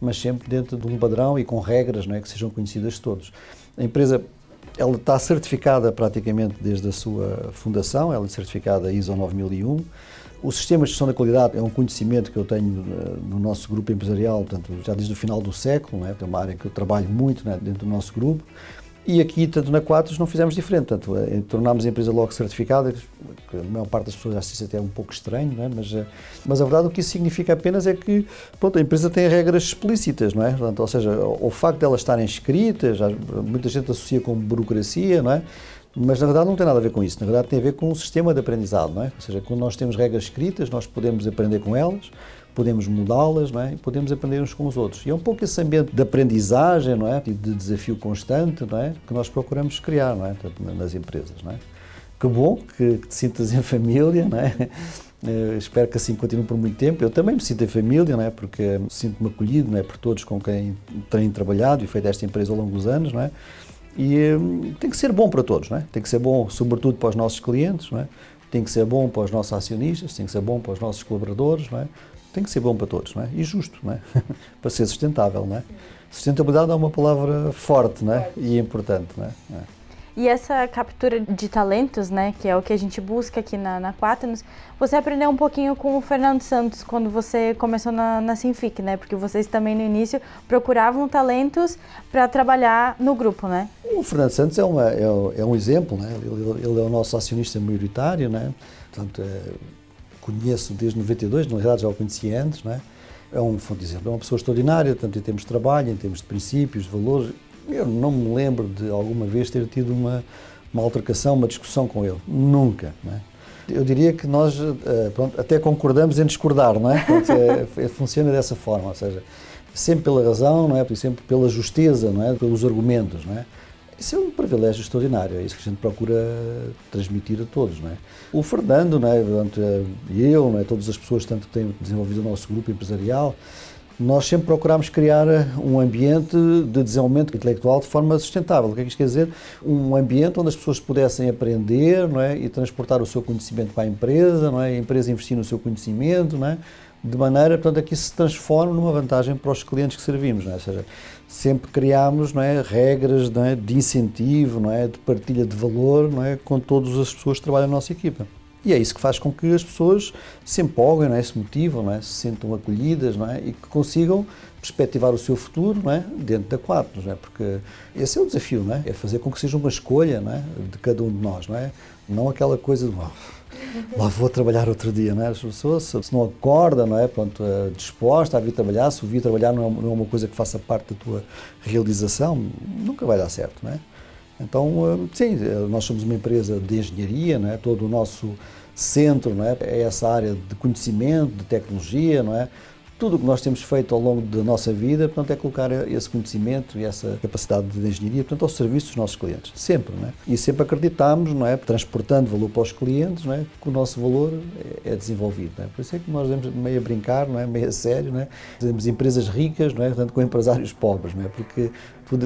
mas sempre dentro de um padrão e com regras não é? que sejam conhecidas de todos. A empresa ela está certificada praticamente desde a sua fundação, ela é certificada ISO 9001. O sistema de gestão da qualidade é um conhecimento que eu tenho eh, no nosso grupo empresarial, portanto, já desde o final do século, é? é uma área que eu trabalho muito né, dentro do nosso grupo. E aqui, tanto na Quatos, não fizemos diferente. Portanto, eh, tornámos a empresa logo certificada, que a maior parte das pessoas acha isso até um pouco estranho, não é? mas, eh, mas a verdade o que isso significa apenas é que pronto, a empresa tem regras explícitas, não é? Portanto, ou seja, o facto de elas estarem escritas, muita gente associa com burocracia, não é? Mas na verdade não tem nada a ver com isso, na verdade tem a ver com um sistema de aprendizado, não é? Ou seja, quando nós temos regras escritas, nós podemos aprender com elas, podemos mudá-las, não é? E podemos aprender uns com os outros. E é um pouco esse ambiente de aprendizagem, não é? E de desafio constante, não é? Que nós procuramos criar, não é? Nas empresas, não é? Que bom que te sintas em família, não é? Uh, espero que assim continue por muito tempo. Eu também me sinto em família, não é? Porque sinto-me acolhido, não é? Por todos com quem tenho trabalhado e feito esta empresa ao longo dos anos, não é? E um, tem que ser bom para todos, não é? Tem que ser bom, sobretudo para os nossos clientes, não é? Tem que ser bom para os nossos acionistas, tem que ser bom para os nossos colaboradores, não é? Tem que ser bom para todos, não é? E justo, não é? para ser sustentável, não é? Sustentabilidade é uma palavra forte, não é? E importante, não é? E essa captura de talentos, né, que é o que a gente busca aqui na, na Quaternos, você aprendeu um pouquinho com o Fernando Santos quando você começou na, na Sinfic, né? Porque vocês também no início procuravam talentos para trabalhar no grupo, né? O Fernando Santos é, uma, é, é um exemplo, né? Ele, ele, é o nosso acionista maioritário, né? Portanto, é, conheço desde 92, na realidade já o conhecia antes, não é? É um, de exemplo, é uma pessoa extraordinária, tanto em termos de trabalho, em termos de princípios, de valores. Eu não me lembro de alguma vez ter tido uma, uma altercação, uma discussão com ele. Nunca, não é? Eu diria que nós eh, pronto, até concordamos em discordar, não é? Pronto, é, é, funciona dessa forma, ou seja, sempre pela razão, não é? Sempre pela justeza, não é? Pelos argumentos, não é? Isso é um privilégio extraordinário, é isso que a gente procura transmitir a todos. Não é? O Fernando, não é? e eu, não é? todas as pessoas tanto que têm desenvolvido o nosso grupo empresarial, nós sempre procuramos criar um ambiente de desenvolvimento intelectual de forma sustentável. O que é que isto quer dizer? Um ambiente onde as pessoas pudessem aprender não é? e transportar o seu conhecimento para a empresa, não é? a empresa investir no seu conhecimento, não é? de maneira portanto, a que isso se transforme numa vantagem para os clientes que servimos. Não é? Ou seja, sempre criámos não é, regras não é, de incentivo, não é, de partilha de valor não é, com todas as pessoas que trabalham na nossa equipa. E é isso que faz com que as pessoas se empolguem, não é, se motivam, não é, se sintam acolhidas não é, e que consigam perspectivar o seu futuro não é, dentro da Quatro, não é, porque esse é o desafio, não é, é fazer com que seja uma escolha não é, de cada um de nós, não é, não aquela coisa de lá vou trabalhar outro dia, não é? As pessoas, se não acorda, não é? Pronto, eh, disposta a vir trabalhar, se o vir trabalhar não é, não é uma coisa que faça parte da tua realização, nunca vai dar certo, não é? Então, eh, sim, eh, nós somos uma empresa de engenharia, não é? Todo o nosso centro, não é? É essa área de conhecimento, de tecnologia, não é? Tudo o que nós temos feito ao longo da nossa vida, portanto, é colocar esse conhecimento e essa capacidade de engenharia, portanto, ao serviço dos nossos clientes, sempre, não é? E sempre acreditamos, não é, transportando valor para os clientes, não é, que o nosso valor é, é desenvolvido, não é? Por isso é que nós demos meio a brincar, não é, meio a sério, não é? Temos empresas ricas, não é, portanto, com empresários pobres, não é? Porque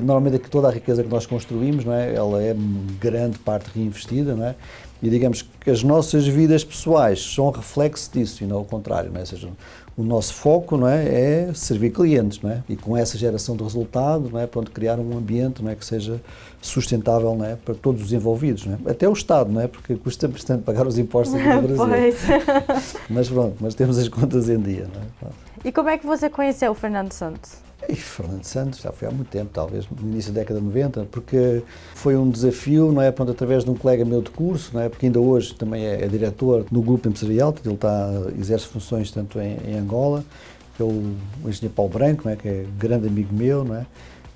normalmente aqui toda a riqueza que nós construímos, não é, ela é grande parte reinvestida, não é? E digamos que as nossas vidas pessoais são reflexo disso e não o contrário, não é? Ou seja, o nosso foco não é, é servir clientes, não é? E com essa geração de resultado, não é? Pronto, criar um ambiente não é? que seja sustentável não é? para todos os envolvidos, não é? Até o Estado, não é? Porque custa bastante pagar os impostos aqui no Brasil. mas pronto, mas temos as contas em dia, não é? E como é que você conheceu o Fernando Santos? E Fernando Santos já foi há muito tempo, talvez no início da década de 90, porque foi um desafio, não é? Pronto, através de um colega meu de curso, não é? Porque ainda hoje também é, é diretor no grupo empresarial, ele está, exerce funções tanto em, em Angola, que é o, o engenheiro Paulo Branco, não é? Que é grande amigo meu, não é?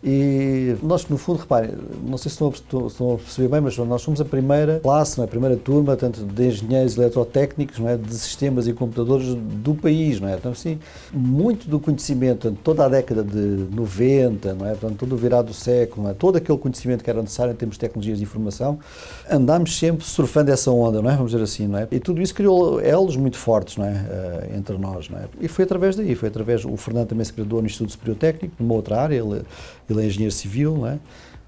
E nós, no fundo, reparem, não sei se estão a, perceber bem, mas nós somos a primeira classe, é? a primeira turma, tanto de engenheiros eletrotécnicos, não é? de sistemas e computadores do país. Não é? Então, assim, muito do conhecimento, toda a década de 90, não é? Portanto, todo o virado do século, não é? todo aquele conhecimento que era necessário em termos de tecnologias de informação, andámos sempre surfando essa onda, não é? vamos dizer assim. Não é? E tudo isso criou elos muito fortes não é? Uh, entre nós. Não é? E foi através daí, foi através. O Fernando também se graduou no Instituto Superior Técnico, numa outra área, ele ele é engenheiro civil, é?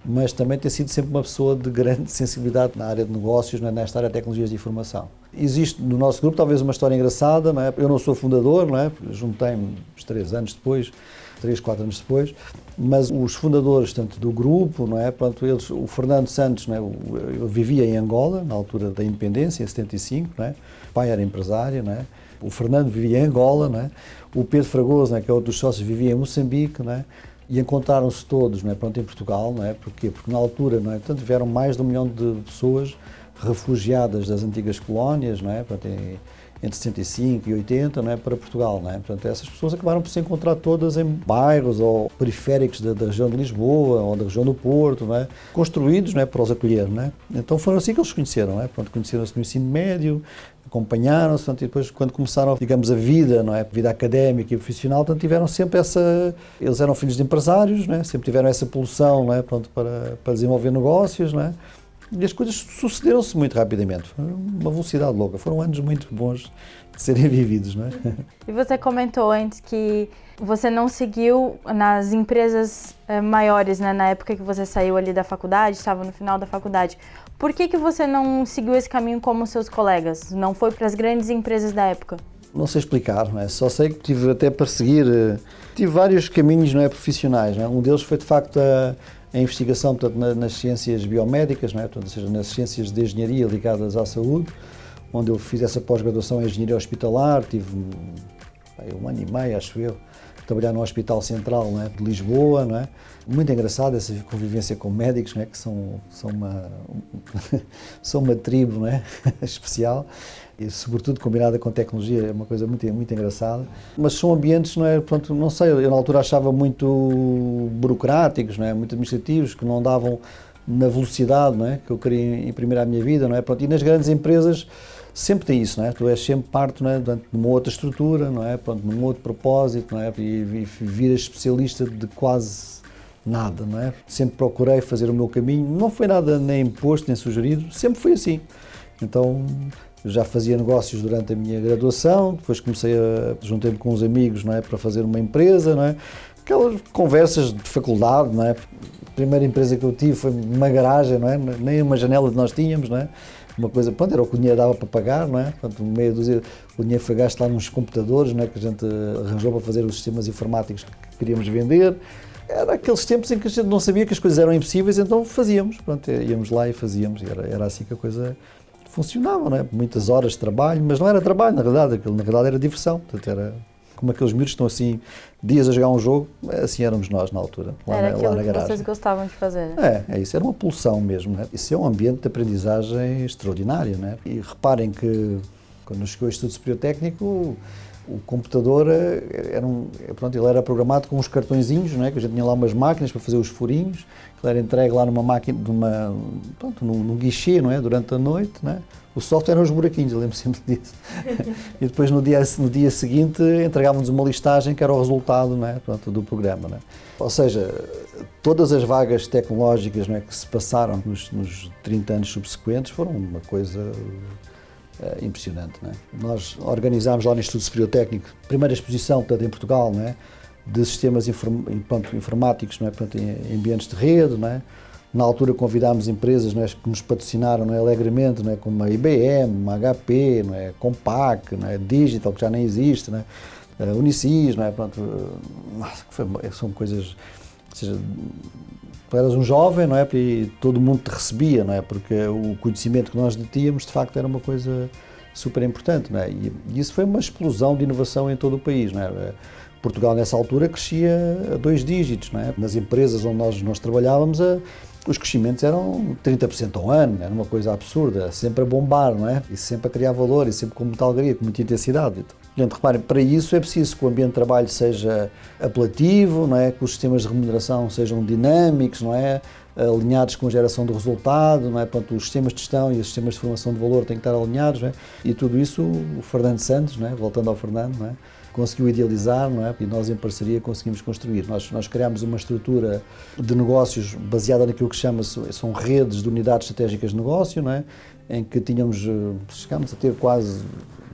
mas também tem sido sempre uma pessoa de grande sensibilidade na área de negócios, é? nesta área de tecnologias de informação. Existe no nosso grupo talvez uma história engraçada, não é? eu não sou fundador, não é? juntei-me uns três anos depois, três, quatro anos depois, mas os fundadores tanto do grupo, não é? Pronto, eles, o Fernando Santos, não é? eu vivia em Angola, na altura da independência, em 75, não é? o pai era empresário, não é? o Fernando vivia em Angola, não é? o Pedro Fragoso, não é? que é outro dos sócios, vivia em Moçambique, não é? E encontraram-se todos, não é, pronto, em Portugal, não é? Porquê? Porque na altura, não é, portanto, tiveram mais de um milhão de pessoas refugiadas das antigas colónias, não é, portanto, em, entre 75 e 80, não é, para Portugal, não é? Portanto, essas pessoas acabaram por se encontrar todas em bairros ou periféricos da, da região de Lisboa ou da região do Porto, é? Construídos, não é, para os acolher, não é? Então foram assim que eles se conheceram, não é? Conheceram-se no ensino médio, acompanharam-se, e depois quando começaram, digamos, a vida, não é, vida académica e profissional, portanto, tiveram sempre essa, eles eram filhos de empresários, não é, sempre tiveram essa pulsão, não é, para, para desenvolver negócios, não é, e as coisas sucederam-se muito rapidamente, uma velocidade louca, foram anos muito bons de serem vividos, não é. E você comentou antes que você não seguiu nas empresas eh, maiores, né, na época que você saiu ali da faculdade, estava no final da faculdade. Por que, que você não seguiu esse caminho como seus colegas? Não foi para as grandes empresas da época? Não sei explicar, não é? só sei que tive até para seguir, eh, tive vários caminhos não é, profissionais. Não é? Um deles foi de facto a, a investigação portanto, na, nas ciências biomédicas, não é? portanto, ou seja, nas ciências de engenharia ligadas à saúde, onde eu fiz essa pós-graduação em engenharia hospitalar, tive um ano e meio, acho eu, trabalhar no Hospital Central é, de Lisboa, não é? Muito engraçado essa convivência com médicos, não é? Que são, são, uma, são uma tribo, não é? Especial e sobretudo combinada com tecnologia, é uma coisa muito, muito engraçada. Mas são ambientes, não é? Pronto, não sei, eu na altura achava muito burocráticos, não é? Muito administrativos, que não davam na velocidade, não é? Que eu queria imprimir à minha vida, não é? Pronto, e nas grandes empresas sempre tem isso, não é? Tu és sempre parte não é? de uma outra estrutura, não é? Pronto, num outro propósito, não é? E, e viras especialista de quase nada, não é? Sempre procurei fazer o meu caminho, não foi nada nem imposto nem sugerido, sempre foi assim. Então, já fazia negócios durante a minha graduação, depois comecei a juntei-me com uns amigos, não é, para fazer uma empresa, não é? Aquelas conversas de faculdade, não é? A primeira empresa que eu tive foi uma garagem, não é? Nem uma janela que nós tínhamos, não é? uma coisa, pronto, era o que o dinheiro dava para pagar, não é? Portanto, meia dúzia, o dinheiro foi gasto lá nos computadores, não é? Que a gente arranjou para fazer os sistemas informáticos que queríamos vender. Era aqueles tempos em que a gente não sabia que as coisas eram impossíveis, então fazíamos, pronto, íamos lá e fazíamos, e era, era assim que a coisa funcionava, não é? Muitas horas de trabalho, mas não era trabalho, na verdade, aquilo na verdade era diversão, portanto era como aqueles miúdos estão assim dias a jogar um jogo, assim éramos nós na altura, lá, era na, lá na garagem. que vocês gostavam de fazer. É, é isso, era uma pulsão mesmo. Né? Isso é um ambiente de aprendizagem extraordinário. Né? E reparem que quando chegou o Estudo Superior Técnico, o computador eh, era um, pronto, ele era programado com uns cartõezinhos, não é? que a gente tinha lá umas máquinas para fazer os furinhos, ele era entregue lá numa máquina, numa, pronto, num, num guichê, não é? durante a noite, não é? O software eram os buraquinhos, eu lembro sempre disso. e depois no dia, no dia seguinte entregávamos uma listagem que era o resultado não é? Pronto, do programa. Não é? Ou seja, todas as vagas tecnológicas não é, que se passaram nos, nos 30 anos subsequentes foram uma coisa é, impressionante. Não é? Nós organizámos lá no Instituto Superior Técnico primeira exposição portanto, em Portugal não é? de sistemas inform, informáticos não é? Portanto, em ambientes de rede. Não é? Na altura convidámos empresas não é, que nos patrocinaram não é, alegremente, não é, como a IBM, a HP, não é, Compaq, não é, Digital, que já nem existe, não é, Unicis, não é, nossa, foi, são coisas, ou seja, tu eras um jovem, não é, e todo mundo te recebia, não é, porque o conhecimento que nós tínhamos, de facto, era uma coisa super importante, não é, e isso foi uma explosão de inovação em todo o país, não é, Portugal nessa altura crescia a dois dígitos, não é? Nas empresas onde nós, nós trabalhávamos, a, os crescimentos eram 30% ao ano, era uma coisa absurda, sempre a bombar, não é? E sempre a criar valor, e sempre com muita alegria, com muita intensidade. Portanto, reparem, para isso é preciso que o ambiente de trabalho seja apelativo, não é? que os sistemas de remuneração sejam dinâmicos, não é? alinhados com a geração do resultado, não é? Portanto, os sistemas de gestão e os sistemas de formação de valor têm que estar alinhados, não é? e tudo isso o Fernando Santos, não é? voltando ao Fernando, não é? Conseguiu idealizar não é? e nós em parceria conseguimos construir. Nós, nós criámos uma estrutura de negócios baseada naquilo que chama são redes de unidades estratégicas de negócio, não é? em que tínhamos, eh, chegámos a ter quase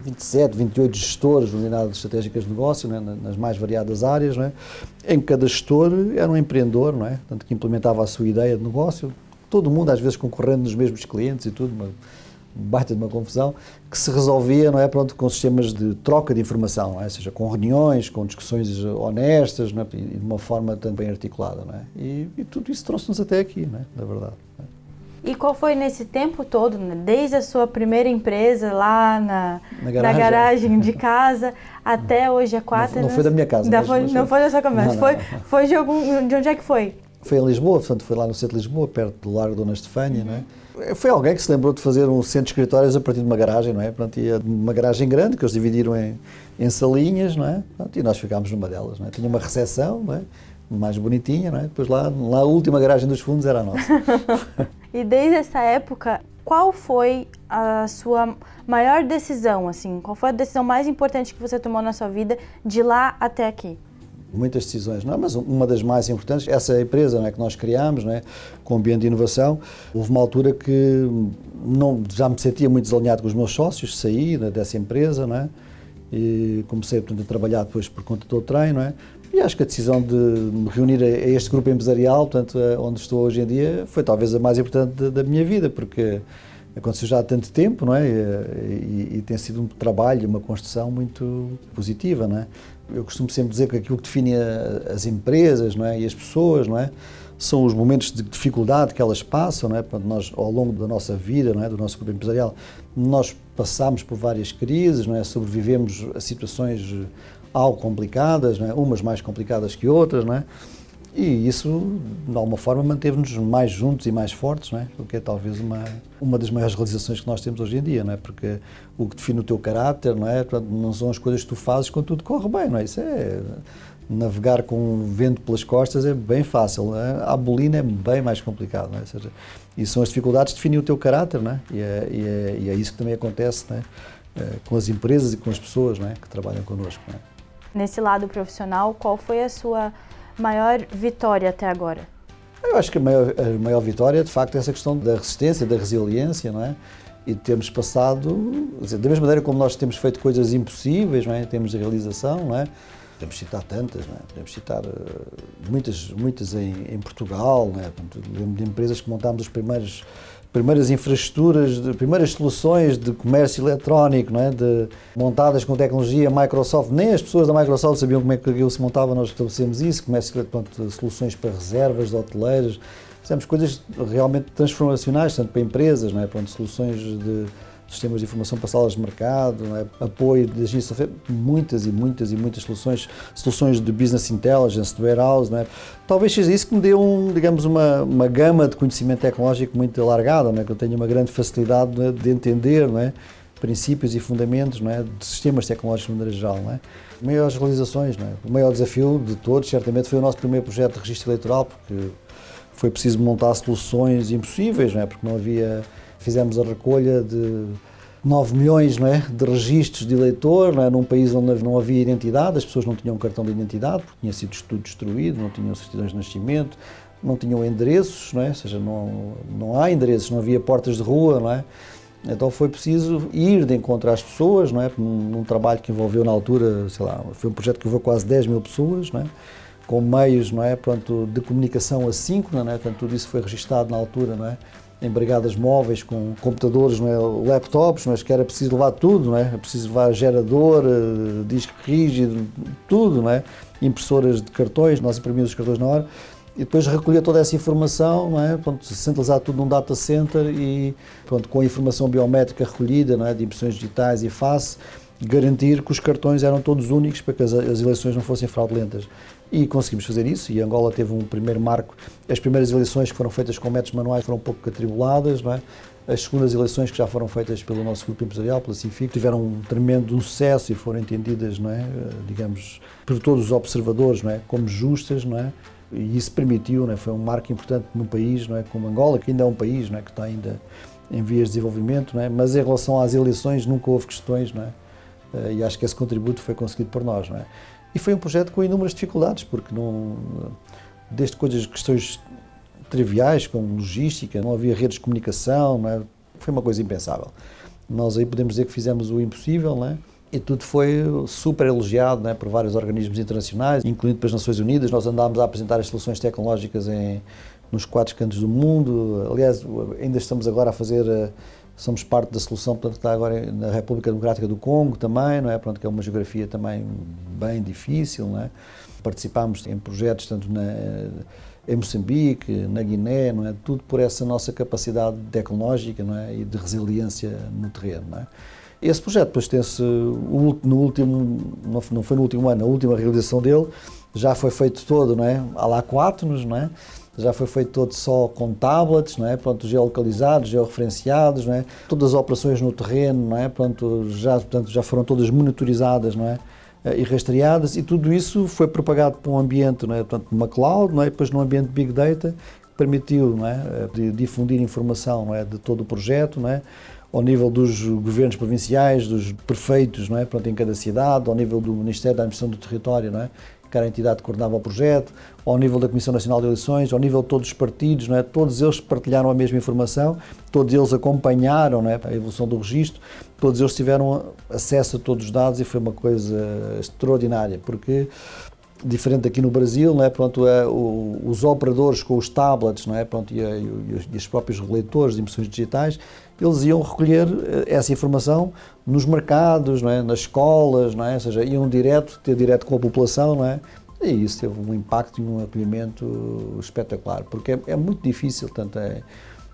27, 28 gestores de unidades estratégicas de negócio, é? nas mais variadas áreas, é? em que cada gestor era um empreendedor, não é? Portanto, que implementava a sua ideia de negócio, todo mundo às vezes concorrendo nos mesmos clientes e tudo, uma baita de uma confusão, que se resolvia, não é, pronto, com sistemas de troca de informação, não é? seja, com reuniões, com discussões honestas, não é? e de uma forma também articulada, não é? E, e tudo isso trouxe-nos até aqui, não é? Na verdade. E qual foi nesse tempo todo, né? desde a sua primeira empresa lá na, na, garagem. na garagem, de casa até hoje a quatro? Não, não foi da minha casa. Não foi, não foi da sua casa, foi, foi de, algum, de onde é que foi? Foi em Lisboa, portanto foi lá no centro de Lisboa, perto do Largo Dona Estefânia, uhum. não é? Foi alguém que se lembrou de fazer um centro de escritórios a partir de uma garagem, não é? Portanto, ia uma garagem grande que eles dividiram em, em salinhas, não é? Portanto, e nós ficámos numa delas, não é? Tinha uma recepção, não é? mais bonitinha, não é? Depois lá, lá a última garagem dos fundos era a nossa. e desde essa época, qual foi a sua maior decisão, assim? Qual foi a decisão mais importante que você tomou na sua vida de lá até aqui? Muitas decisões, não, é? mas uma das mais importantes, essa empresa não é, que nós criámos, não é, com o ambiente de inovação, houve uma altura que não, já me sentia muito desalinhado com os meus sócios, saí dessa empresa, não é, e comecei portanto, a trabalhar depois por conta do treino, não é, e acho que a decisão de me reunir a este grupo empresarial, portanto, onde estou hoje em dia, foi talvez a mais importante da minha vida, porque aconteceu já há tanto tempo, não é? E, e, e, tem sido um trabalho, uma construção muito positiva, não é? Eu costumo sempre dizer que aquilo que define as empresas, não é? E as pessoas, não é? São os momentos de dificuldade que elas passam, não é? Portanto, nós, ao longo da nossa vida, não é? Do nosso grupo empresarial, nós passamos por várias crises, não é? Sobrevivemos a situações algo complicadas, é? umas mais complicadas que outras, não é? E isso, de alguma forma, manteve-nos mais juntos e mais fortes, não é? o que é talvez uma, uma das maiores realizações que nós temos hoje em dia, não é? porque o que define o teu caráter não, é? não são as coisas que tu fazes quando tudo corre bem, não é? Isso é navegar com o vento pelas costas é bem fácil, é? a bolina é bem mais complicado, não é? Ou seja, e são as dificuldades que definem o teu caráter, não é? E, é, e, é, e é isso que também acontece não é? Eh, com as empresas e com as pessoas não é? que trabalham connosco. Não é? nesse lado profissional, qual foi a sua maior vitória até agora? Eu acho que a maior, a maior vitória é, de facto, essa questão da resistência, da resiliência, não é? E termos passado, dizer, da mesma maneira como nós temos feito coisas impossíveis, não é? Em termos de realização, não é? Podemos citar tantas, não é? Podemos citar uh, muitas, muitas em, em Portugal, não é? De empresas que montámos os primeiros primeiras infraestruturas, de, primeiras soluções de comércio eletrónico, não é? de, montadas com tecnologia Microsoft. Nem as pessoas da Microsoft sabiam como é que aquilo se montava, nós estabelecemos isso, comércio eletrónico, soluções para reservas de hoteleiros. Fizemos coisas realmente transformacionais, tanto para empresas, não é? Pronto, soluções de sistemas de informação para salas de mercado, é? apoio de agência, muitas e muitas e muitas soluções, soluções de business intelligence, de warehouse, é? talvez seja isso que me deu, um, digamos, uma, uma gama de conhecimento tecnológico muito alargada, é? que eu tenho uma grande facilidade é? de entender é? princípios e fundamentos é? de sistemas tecnológicos de maneira geral. Maiores realizações, o maior desafio de todos, certamente, foi o nosso primeiro projeto de registro eleitoral, porque foi preciso montar soluções impossíveis, não porque não havia Fizemos a recolha de 9 milhões não é, de registros de eleitor, não é, num país onde não havia identidade, as pessoas não tinham cartão de identidade, porque tinha sido tudo destruído, não tinham certidões de nascimento, não tinham endereços, não é? ou seja, não, não há endereços, não havia portas de rua, não é? Então foi preciso ir de encontro às pessoas, não é? Num, trabalho que envolveu na altura, sei lá, foi um projeto que envolveu quase 10 mil pessoas, não é? Com meios, não é? Pronto, de comunicação não é? Tudo isso foi registado na altura, não é? Em brigadas móveis com computadores, não é? laptops, mas que era preciso levar tudo, não é? é preciso levar gerador, disco rígido, tudo, não é? impressoras de cartões, nós imprimimos os cartões na hora. e depois recolher toda essa informação, não é? pronto, centralizar tudo num data center e pronto, com a informação biométrica recolhida, não é? de impressões digitais e face, garantir que os cartões eram todos únicos para que as eleições não fossem fraudulentas. E conseguimos fazer isso, e Angola teve um primeiro marco. As primeiras eleições que foram feitas com métodos manuais foram um pouco atribuladas, não é? As segundas eleições que já foram feitas pelo nosso grupo empresarial, pela Cific, tiveram um tremendo sucesso e foram entendidas, não é? digamos, por todos os observadores, não é? como justas, não é? E isso permitiu, não é? foi um marco importante num país, não é? como Angola, que ainda é um país, não é? que está ainda em vias de desenvolvimento, não é? mas em relação às eleições nunca houve questões, não é? Eh, e acho que esse contributo foi conseguido por nós, não é? E foi um projeto com inúmeras dificuldades, porque não, desde coisas, questões triviais, como logística, não havia redes de comunicação, é? foi uma coisa impensável. Nós aí podemos dizer que fizemos o impossível, não é? E tudo foi super elogiado né, por vários organismos internacionais, incluindo pelas Nações Unidas. Nós andámos a apresentar as soluções tecnológicas em, nos quatro cantos do mundo. Aliás, ainda estamos agora a fazer, eh, somos parte da solução, portanto, está agora na República Democrática do Congo também, não é? Pronto, que é uma geografia também bem difícil, não é? Participámos em projetos tanto na em Moçambique, na Guiné, não é? Tudo por essa nossa capacidade tecnológica, não é? E de resiliência no terreno, não é? Esse projeto depois tem-se, no último, não foi no último ano, a última realização dele, já foi feito todo, não é? Há lá quatro, não é? Já foi feito todo só com tablets, não é? Pronto, geolocalizados, georreferenciados, não é? Todas as operações no terreno, não é? Pronto, já, portanto, já foram todas monitorizadas, não é? Eh, e rastreadas e tudo isso foi propagado para um ambiente, não é? portanto, numa cloud, não é? depois num ambiente Big Data, permitiu não é? Eh, de difundir informação não é? de todo o projeto, não é? ao nível dos governos provinciais, dos prefeitos, não é? Pronto, em cada cidade, ao nível do Ministério da Administração do Território, não é? Era a entidade que coordenava o projeto, ao nível da Comissão Nacional de Eleições, ao nível de todos os partidos, não é? todos eles partilharam a mesma informação, todos eles acompanharam não é? a evolução do registro, todos eles tiveram acesso a todos os dados e foi uma coisa extraordinária, porque diferente aqui no Brasil, não é? Pronto, é, o, os operadores com os tablets, não é? Pronto, e, e, e os próprios leitores de impressões digitais, eles iam recolher eh, essa informação nos mercados, não é? nas escolas, não é? ou seja, iam direto, ter direto com a população, não é? E isso teve um impacto e um acolhimento espetacular, porque é, é muito difícil, tanto é,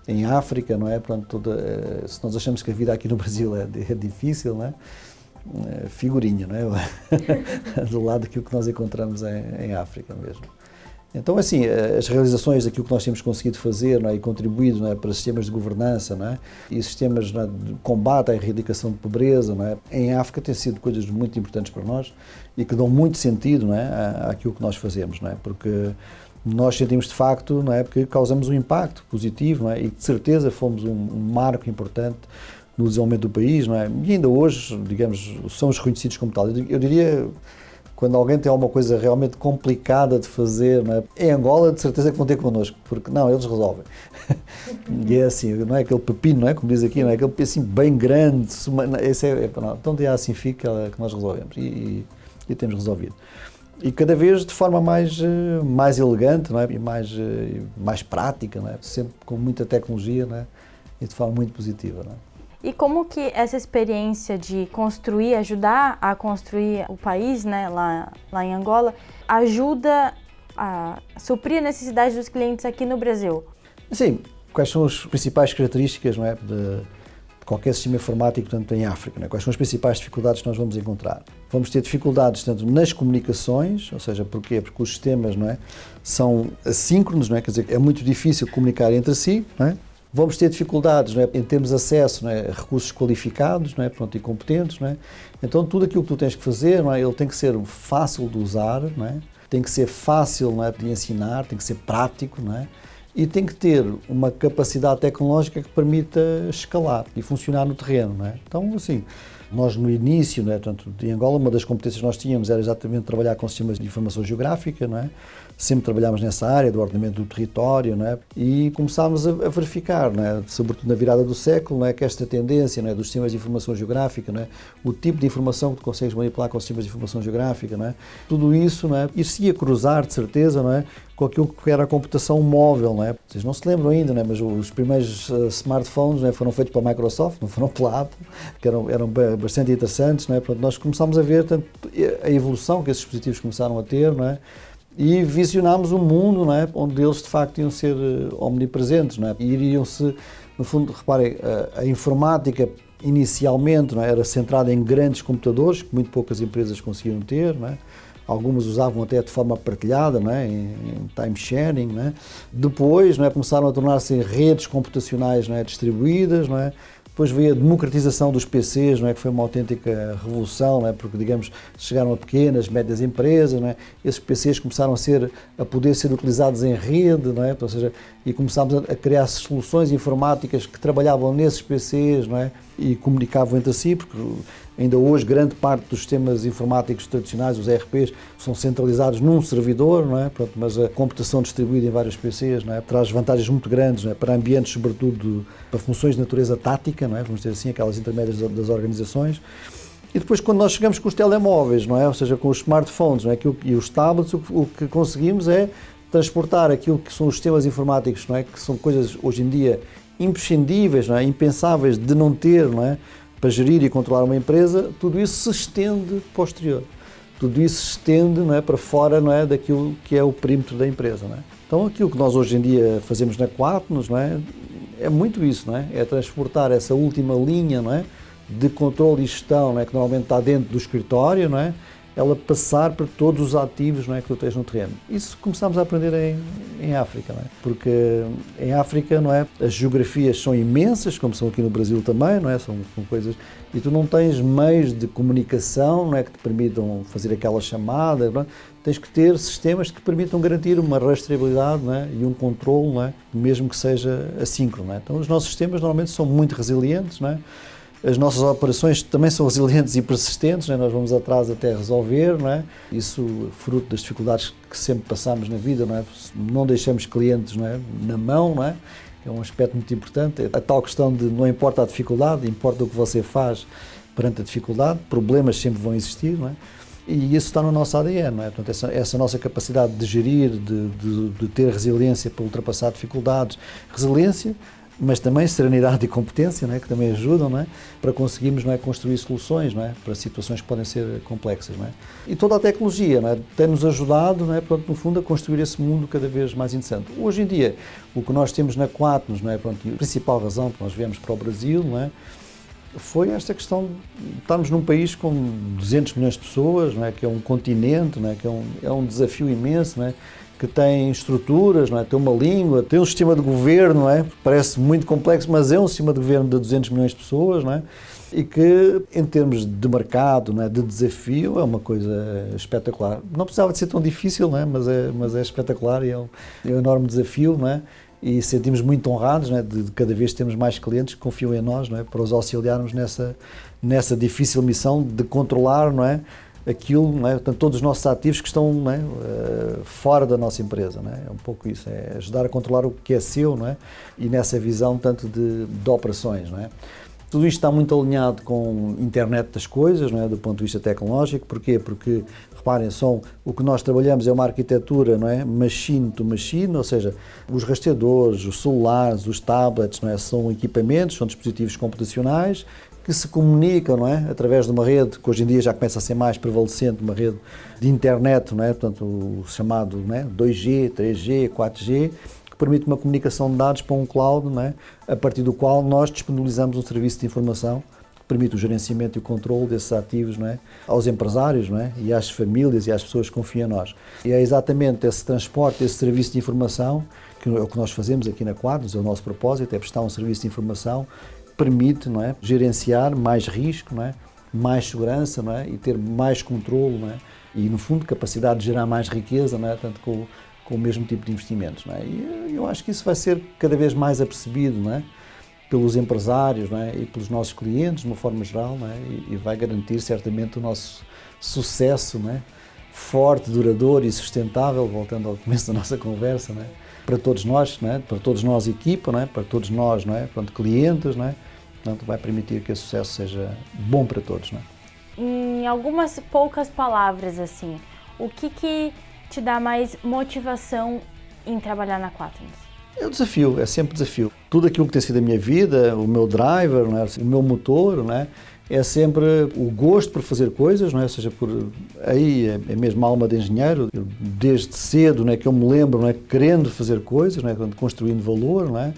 em África, não é? Pronto, toda, eh, se nós achamos que a vida aqui no Brasil é, é difícil, não é? é figurinha, não é? Do lado daquilo que nós encontramos em, em África mesmo. Então, assim, as realizações daquilo que nós temos conseguido fazer é? e contribuído é? para sistemas de governança é? e sistemas é? de combate à erradicação de pobreza é? em África têm sido coisas muito importantes para nós e que dão muito sentido é? àquilo que nós fazemos, é? porque nós sentimos de facto não é? porque causamos um impacto positivo é? e de certeza fomos um, um marco importante no desenvolvimento do país, não é? E ainda hoje, digamos, somos reconhecidos como tal. Eu diria quando alguém tem alguma coisa realmente complicada de fazer, não é? em Angola, de certeza que vão ter connosco, porque não, eles resolvem. e é assim, não é aquele pepino, não é? Como diz aqui, não é aquele assim bem grande, esse é, é, não, então é assim fica que nós resolvemos e, e, e, temos resolvido. E cada vez de forma mais, eh, mais elegante não é? e mais, eh, mais prática, não é? sempre com muita tecnologia não é? e de forma muito positiva. Não é? E como que essa experiência de construir, ajudar a construir o país, né, lá, lá em Angola, ajuda a suprir a necessidade dos clientes aqui no Brasil? Sim. Quais são as principais características, não é, de qualquer sistema informático, tanto em África, é? quais são as principais dificuldades que nós vamos encontrar? Vamos ter dificuldades tanto nas comunicações, ou seja, porquê? Porque os sistemas não é, são assíncronos, não é? quer dizer, é muito difícil comunicar entre si, não é? Vamos ter dificuldades é? em termos acesso é? a recursos qualificados não é? Pronto, e competentes. Não é? Então, tudo aquilo que tu tens que fazer, não é? ele tem que ser fácil de usar, não é? tem que ser fácil não é? de ensinar, tem que ser prático não é? e tem que ter uma capacidade tecnológica que permita escalar e funcionar no terreno. Não é? Então, assim, nós no início, não é? Portanto, em Angola, uma das competências que nós tínhamos era exatamente trabalhar com sistemas de informação geográfica, não é? Sempre trabalhámos nessa área do ordenamento do território, não é? E começámos a, a verificar, não é? sobretudo na virada do século, não é? que esta tendência não é? dos sistemas de informação geográfica, não é? o tipo de informação que tu consegues manipular com os sistemas de informação geográfica, não é? tudo isso não é? ir-se-ia cruzar, de certeza, não é? com aquilo que era a computação móvel. Não é? Vocês não se lembram ainda, não é? mas os primeiros uh, smartphones não é? foram feitos pela Microsoft, não foram pela Apple, que eram, eram bastante interessantes. Não é? Portanto, nós começámos a ver tanto, a evolução que esses dispositivos começaram a ter, não é? E visionámos um mundo não é, onde eles de facto iam ser eh, omnipresentes não é, e iriam-se, no fundo, reparem, a, a informática inicialmente não é, era centrada em grandes computadores que muito poucas empresas conseguiam ter, não é, algumas usavam até de forma partilhada, não é? em, em time sharing. Não é? Depois não é? começaram a tornar-se redes computacionais não é? distribuídas, não é? Depois veio a democratização dos PCs, não é? que foi uma autêntica revolução, não é? porque, digamos, chegaram a pequenas, médias empresas, não é? esses PCs começaram a, ser, a poder ser utilizados em rede, não é? ou seja, e começámos a, criar soluções informáticas que trabalhavam nesses PCs não é? e comunicavam entre si, porque Ainda hoje, grande parte dos sistemas informáticos tradicionais, os ERPs, são centralizados num servidor, não é? Pronto, mas a computação distribuída em vários PCs não é? traz vantagens muito grandes é? para ambientes, sobretudo para funções de natureza tática, não é? vamos dizer assim, aquelas intermédias das organizações. E depois, quando nós chegamos com os telemóveis, não é? ou seja, com os smartphones não é? e os tablets, o que conseguimos é transportar aquilo que são os sistemas informáticos, não é? que são coisas hoje em dia imprescindíveis, não é? impensáveis de não ter, não é? Para gerir e controlar uma empresa, tudo isso se estende posterior. Tudo isso se estende não é, para fora não é, daquilo que é o perímetro da empresa. Não é? Então, aquilo que nós hoje em dia fazemos na Quatnos não é, é muito isso, não é? é transportar essa última linha não é, de controle e gestão não é, que normalmente está dentro do escritório, não é? Ela passar por todos os ativos não é, que tu tens no terreno. Isso começámos a aprender em, em África, não é? porque em África não é, as geografias são imensas, como são aqui no Brasil também, não é? são, são coisas, e tu não tens meios de comunicação não é, que te permitam fazer aquela chamada, não é? tens que ter sistemas que permitam garantir uma rastreabilidade não é? e um controle, não é? mesmo que seja assíncrono. Não é? Então os nossos sistemas normalmente são muito resilientes, não é? As nossas operações também são resilientes e persistentes, é? nós vamos atrás até resolver, não é? Isso fruto das dificuldades que sempre passamos na vida, não é? Não deixamos clientes não é? na mão, não é? É um aspecto muito importante. A tal questão de não importa a dificuldade, importa o que você faz perante a dificuldade, problemas sempre vão existir, não é? E isso está no nosso ADN, não é? Portanto, essa, essa nossa capacidade de gerir, de, de, de ter resiliência para ultrapassar dificuldades, resiliência mas também serenidade e competência, não é? que também ajudam não é? para conseguirmos não é? construir soluções não é? para situações que podem ser complexas. Não é? E toda a tecnologia é? tem-nos ajudado, não é? Pronto, no fundo, a construir esse mundo cada vez mais interessante. Hoje em dia, o que nós temos na Quatnos, não é? Pronto, a principal razão que nós viemos para o Brasil, não é? foi esta questão de estarmos num país com 200 milhões de pessoas, não é? que é um continente, não é? que é um, é um desafio imenso, não é? Que tem estruturas, não é? tem uma língua, tem um sistema de governo, não é? parece muito complexo, mas é um sistema de governo de 200 milhões de pessoas, não é? e que, em termos de mercado, não é? de desafio, é uma coisa espetacular. Não precisava de ser tão difícil, não é? Mas, é, mas é espetacular e é um, é um enorme desafio. Não é? E sentimos muito honrados não é? de, de cada vez termos mais clientes que confiam em nós não é? para os auxiliarmos nessa, nessa difícil missão de controlar não é? Aquilo, não é? Portanto, todos os nossos ativos que estão é? uh, fora da nossa empresa. Não é? é um pouco isso, é ajudar a controlar o que é seu não é? e nessa visão tanto de, de operações. Não é? Tudo isto está muito alinhado com a internet das coisas, não é? do ponto de vista tecnológico. Porquê? Porque, reparem, são, o que nós trabalhamos é uma arquitetura não é? machine to machine, ou seja, os rastreadores, os celulares, os tablets, não é? são equipamentos, são dispositivos computacionais que se comunicam não é? através de uma rede que hoje em dia já começa a ser mais prevalecente, uma rede de internet, não é? portanto, o chamado não é? 2G, 3G, 4G, que permite uma comunicação de dados para um cloud, não é? a partir do qual nós disponibilizamos um serviço de informação que permite o gerenciamento e o controle desses ativos não é? aos empresários não é? e às famílias e às pessoas que confiam em nós. E é exatamente esse transporte, esse serviço de informação que é o que nós fazemos aqui na Quadros, é o nosso propósito, é prestar um serviço de informação permite não é, gerenciar mais risco, não é, mais segurança não é, e ter mais controle não é, e, no fundo, capacidade de gerar mais riqueza, não é, tanto com, com o mesmo tipo de investimentos. Não é. E eu acho que isso vai ser cada vez mais apercebido não é, pelos empresários não é, e pelos nossos clientes, de uma forma geral, não é, e, e vai garantir certamente o nosso sucesso não é, forte, duradouro e sustentável, voltando ao começo da nossa conversa, não é, para todos nós, não é? para todos nós equipa, não é? para todos nós, não é? Pronto, clientes, não é? Portanto, vai permitir que o sucesso seja bom para todos, não é? Em algumas poucas palavras, assim, o que que te dá mais motivação em trabalhar na Quaternos? É o desafio, é sempre desafio. Tudo aquilo que tem sido a minha vida, o meu driver, é? o meu motor, né? é sempre o gosto por fazer coisas, não é? Ou seja, por aí é, é mesmo alma de engenheiro, desde cedo, não é que eu me lembro, não é querendo fazer coisas, não é construindo valor, não é?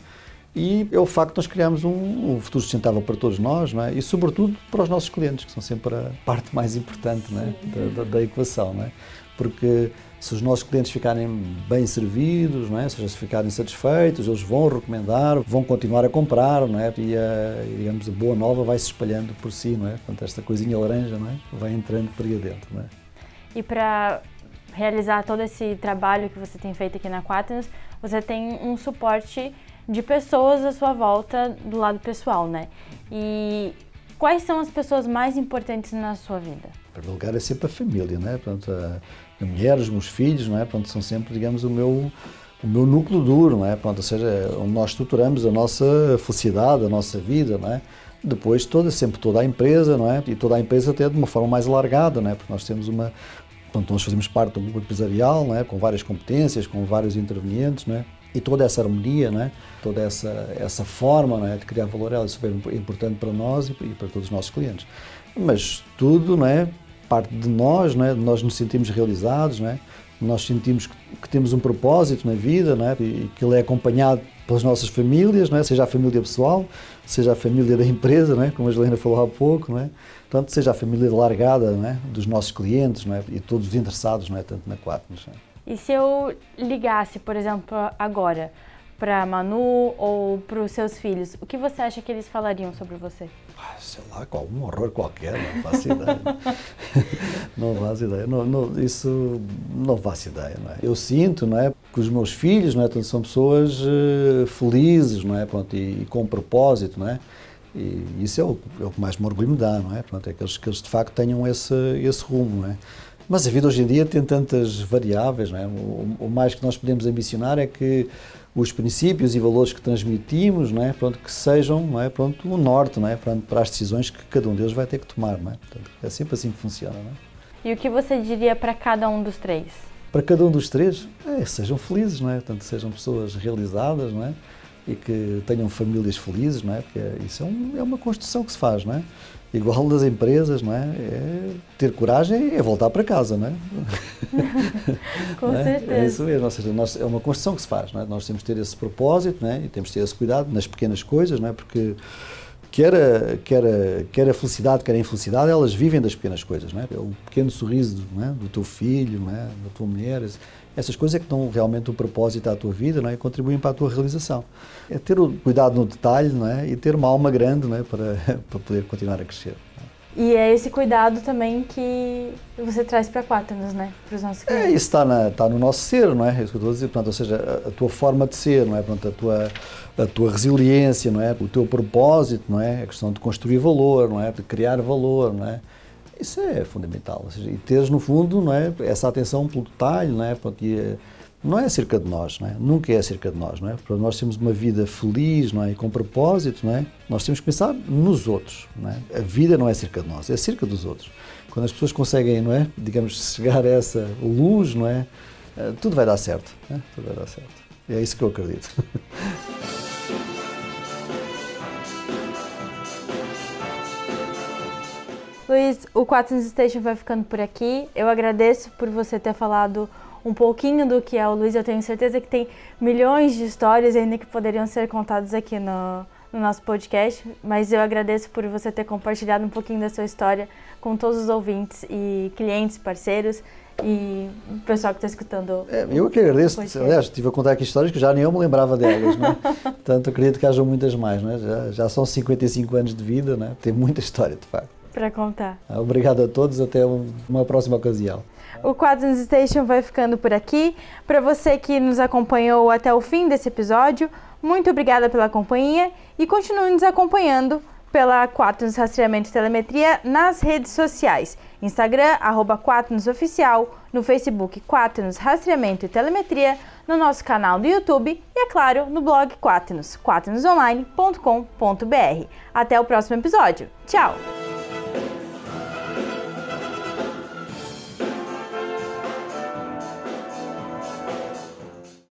E é o facto de nós criarmos um, um, futuro sustentável para todos nós, não é? E sobretudo para os nossos clientes, que são sempre a parte mais importante, não é? da, da, da equação, não é? Porque se os nossos clientes ficarem bem servidos, não é? se eles ficarem satisfeitos, eles vão recomendar, vão continuar a comprar, não é? e a, digamos, a boa nova vai se espalhando por si, não é? Portanto, esta coisinha laranja não é? vai entrando por aí adentro. Não é? E para realizar todo esse trabalho que você tem feito aqui na Quaternos, você tem um suporte de pessoas à sua volta do lado pessoal, né? E quais são as pessoas mais importantes na sua vida? Em primeiro lugar é sempre a família, né? Portanto, a a mulher, os meus filhos, não é? Pronto, são sempre, digamos, o meu o meu núcleo duro, não é? Pronto, ou seja, onde nós estruturamos a nossa felicidade, a nossa vida, não é? Depois toda sempre toda a empresa, não é? E toda a empresa até de uma forma mais alargada, não é? Porque nós temos uma Portanto, nós fazemos parte do grupo empresarial, não é? com várias competências, com vários intervenientes, não é? e toda essa harmonia, não é? toda essa, essa forma não é? de criar valor, ela é super importante para nós e para todos os nossos clientes. Mas tudo não é? Parte de nós, não é? nós nos sentimos realizados, não é? nós sentimos que temos um propósito na vida não é? e que ele é acompanhado pelas nossas famílias, não é? seja a família pessoal, seja a família da empresa, não é? como a Helena falou há pouco, não é? Portanto, seja a família largada não é? dos nossos clientes não é? e todos os interessados, não é? tanto na Quatnos. É? E se eu ligasse, por exemplo, agora para Manu ou para os seus filhos, o que você acha que eles falariam sobre você? Ah, sei lá, um horror qualquer, não faço ideia. não faço ideia. Não, não, isso não faço ideia. Não é? Eu sinto não é, que os meus filhos não é, são pessoas uh, felizes não é, pronto, e, e, com propósito. Não é? E isso é o, é o que mais me orgulho me dá, não é? Pronto, é que eles, que eles de facto tenham esse, esse rumo. Não é? Mas a vida hoje em dia tem tantas variáveis. Não é? o, o mais que nós podemos ambicionar é que os princípios e valores que transmitimos, não é? Pronto, que sejam, não é? Pronto, o norte, não é? Pronto, para as decisões que cada um deles vai ter que tomar, não é? Portanto, é sempre assim que funciona, não é? E o que você diria para cada um dos três? Para cada um dos três, é, sejam felizes, não é? Portanto, sejam pessoas realizadas, não é? E que tenham famílias felizes, não é? Porque isso é, um, é uma construção que se faz, não é? Igual das empresas, não é? é ter coragem é voltar para casa, não é? Com não é? certeza. É isso mesmo, ou seja, nós, é uma construção que se faz, não é? Nós temos que ter esse propósito, não é? E temos que ter esse cuidado nas pequenas coisas, não é? Porque quer a, quer, a, quer a felicidade, quer a infelicidade, elas vivem das pequenas coisas, não é? O pequeno sorriso não é? do teu filho, não é? da tua mulher, essas coisas é que dão realmente o um propósito à tua vida não é? e contribuem para a tua realização. É ter o cuidado no detalhe não é? e ter uma alma grande não é? para, para poder continuar a crescer. E é esse cuidado também que você traz para a Quaternos, né? Para os nossos clientes. É, isso está, na, está no nosso ser, não é? É isso que eu estou a dizer. Portanto, ou seja, a, a, tua forma de ser, não é? Portanto, a tua, a tua resiliência, não é? O teu propósito, não é? A questão de construir valor, não é? De criar valor, não é? Isso é fundamental. Ou seja, e teres, no fundo, não é? Essa atenção pelo detalhe, não é? Portanto, e, não é acerca de nós, não é? Nunca é acerca de nós, não é? Para nós termos uma vida feliz, não é? E com propósito, não é? Nós temos que pensar nos outros, não é? A vida não é acerca de nós, é acerca dos outros. Quando as pessoas conseguem, não é? Digamos, chegar a essa luz, não é? Eh, tudo vai dar certo, é? Tudo vai dar certo. E é isso que eu acredito. Luiz, o Quaternos Station vai ficando por aqui. Eu agradeço por você ter falado um pouquinho do que é o Luiz. Eu tenho certeza que tem milhões de histórias ainda que poderiam ser contadas aqui no, no nosso podcast, mas eu agradeço por você ter compartilhado um pouquinho da sua história com todos os ouvintes e clientes, parceiros e o pessoal que está escutando. É, eu que agradeço. Aliás, estive a contar aqui histórias que já nem eu me lembrava delas. Né? Portanto, acredito que hajam muitas mais. Né? Já, já são 55 anos de vida, né? tem muita história, de facto. Para contar. Obrigado a todos. Até uma próxima ocasião. O Quadrants Station vai ficando por aqui. Para você que nos acompanhou até o fim desse episódio, muito obrigada pela companhia e continue nos acompanhando pela Quaternos Rastreamento e Telemetria nas redes sociais. Instagram, arroba Oficial, no Facebook Quaternos Rastreamento e Telemetria, no nosso canal do YouTube e, é claro, no blog Quaternos, quaternosonline.com.br. Até o próximo episódio. Tchau!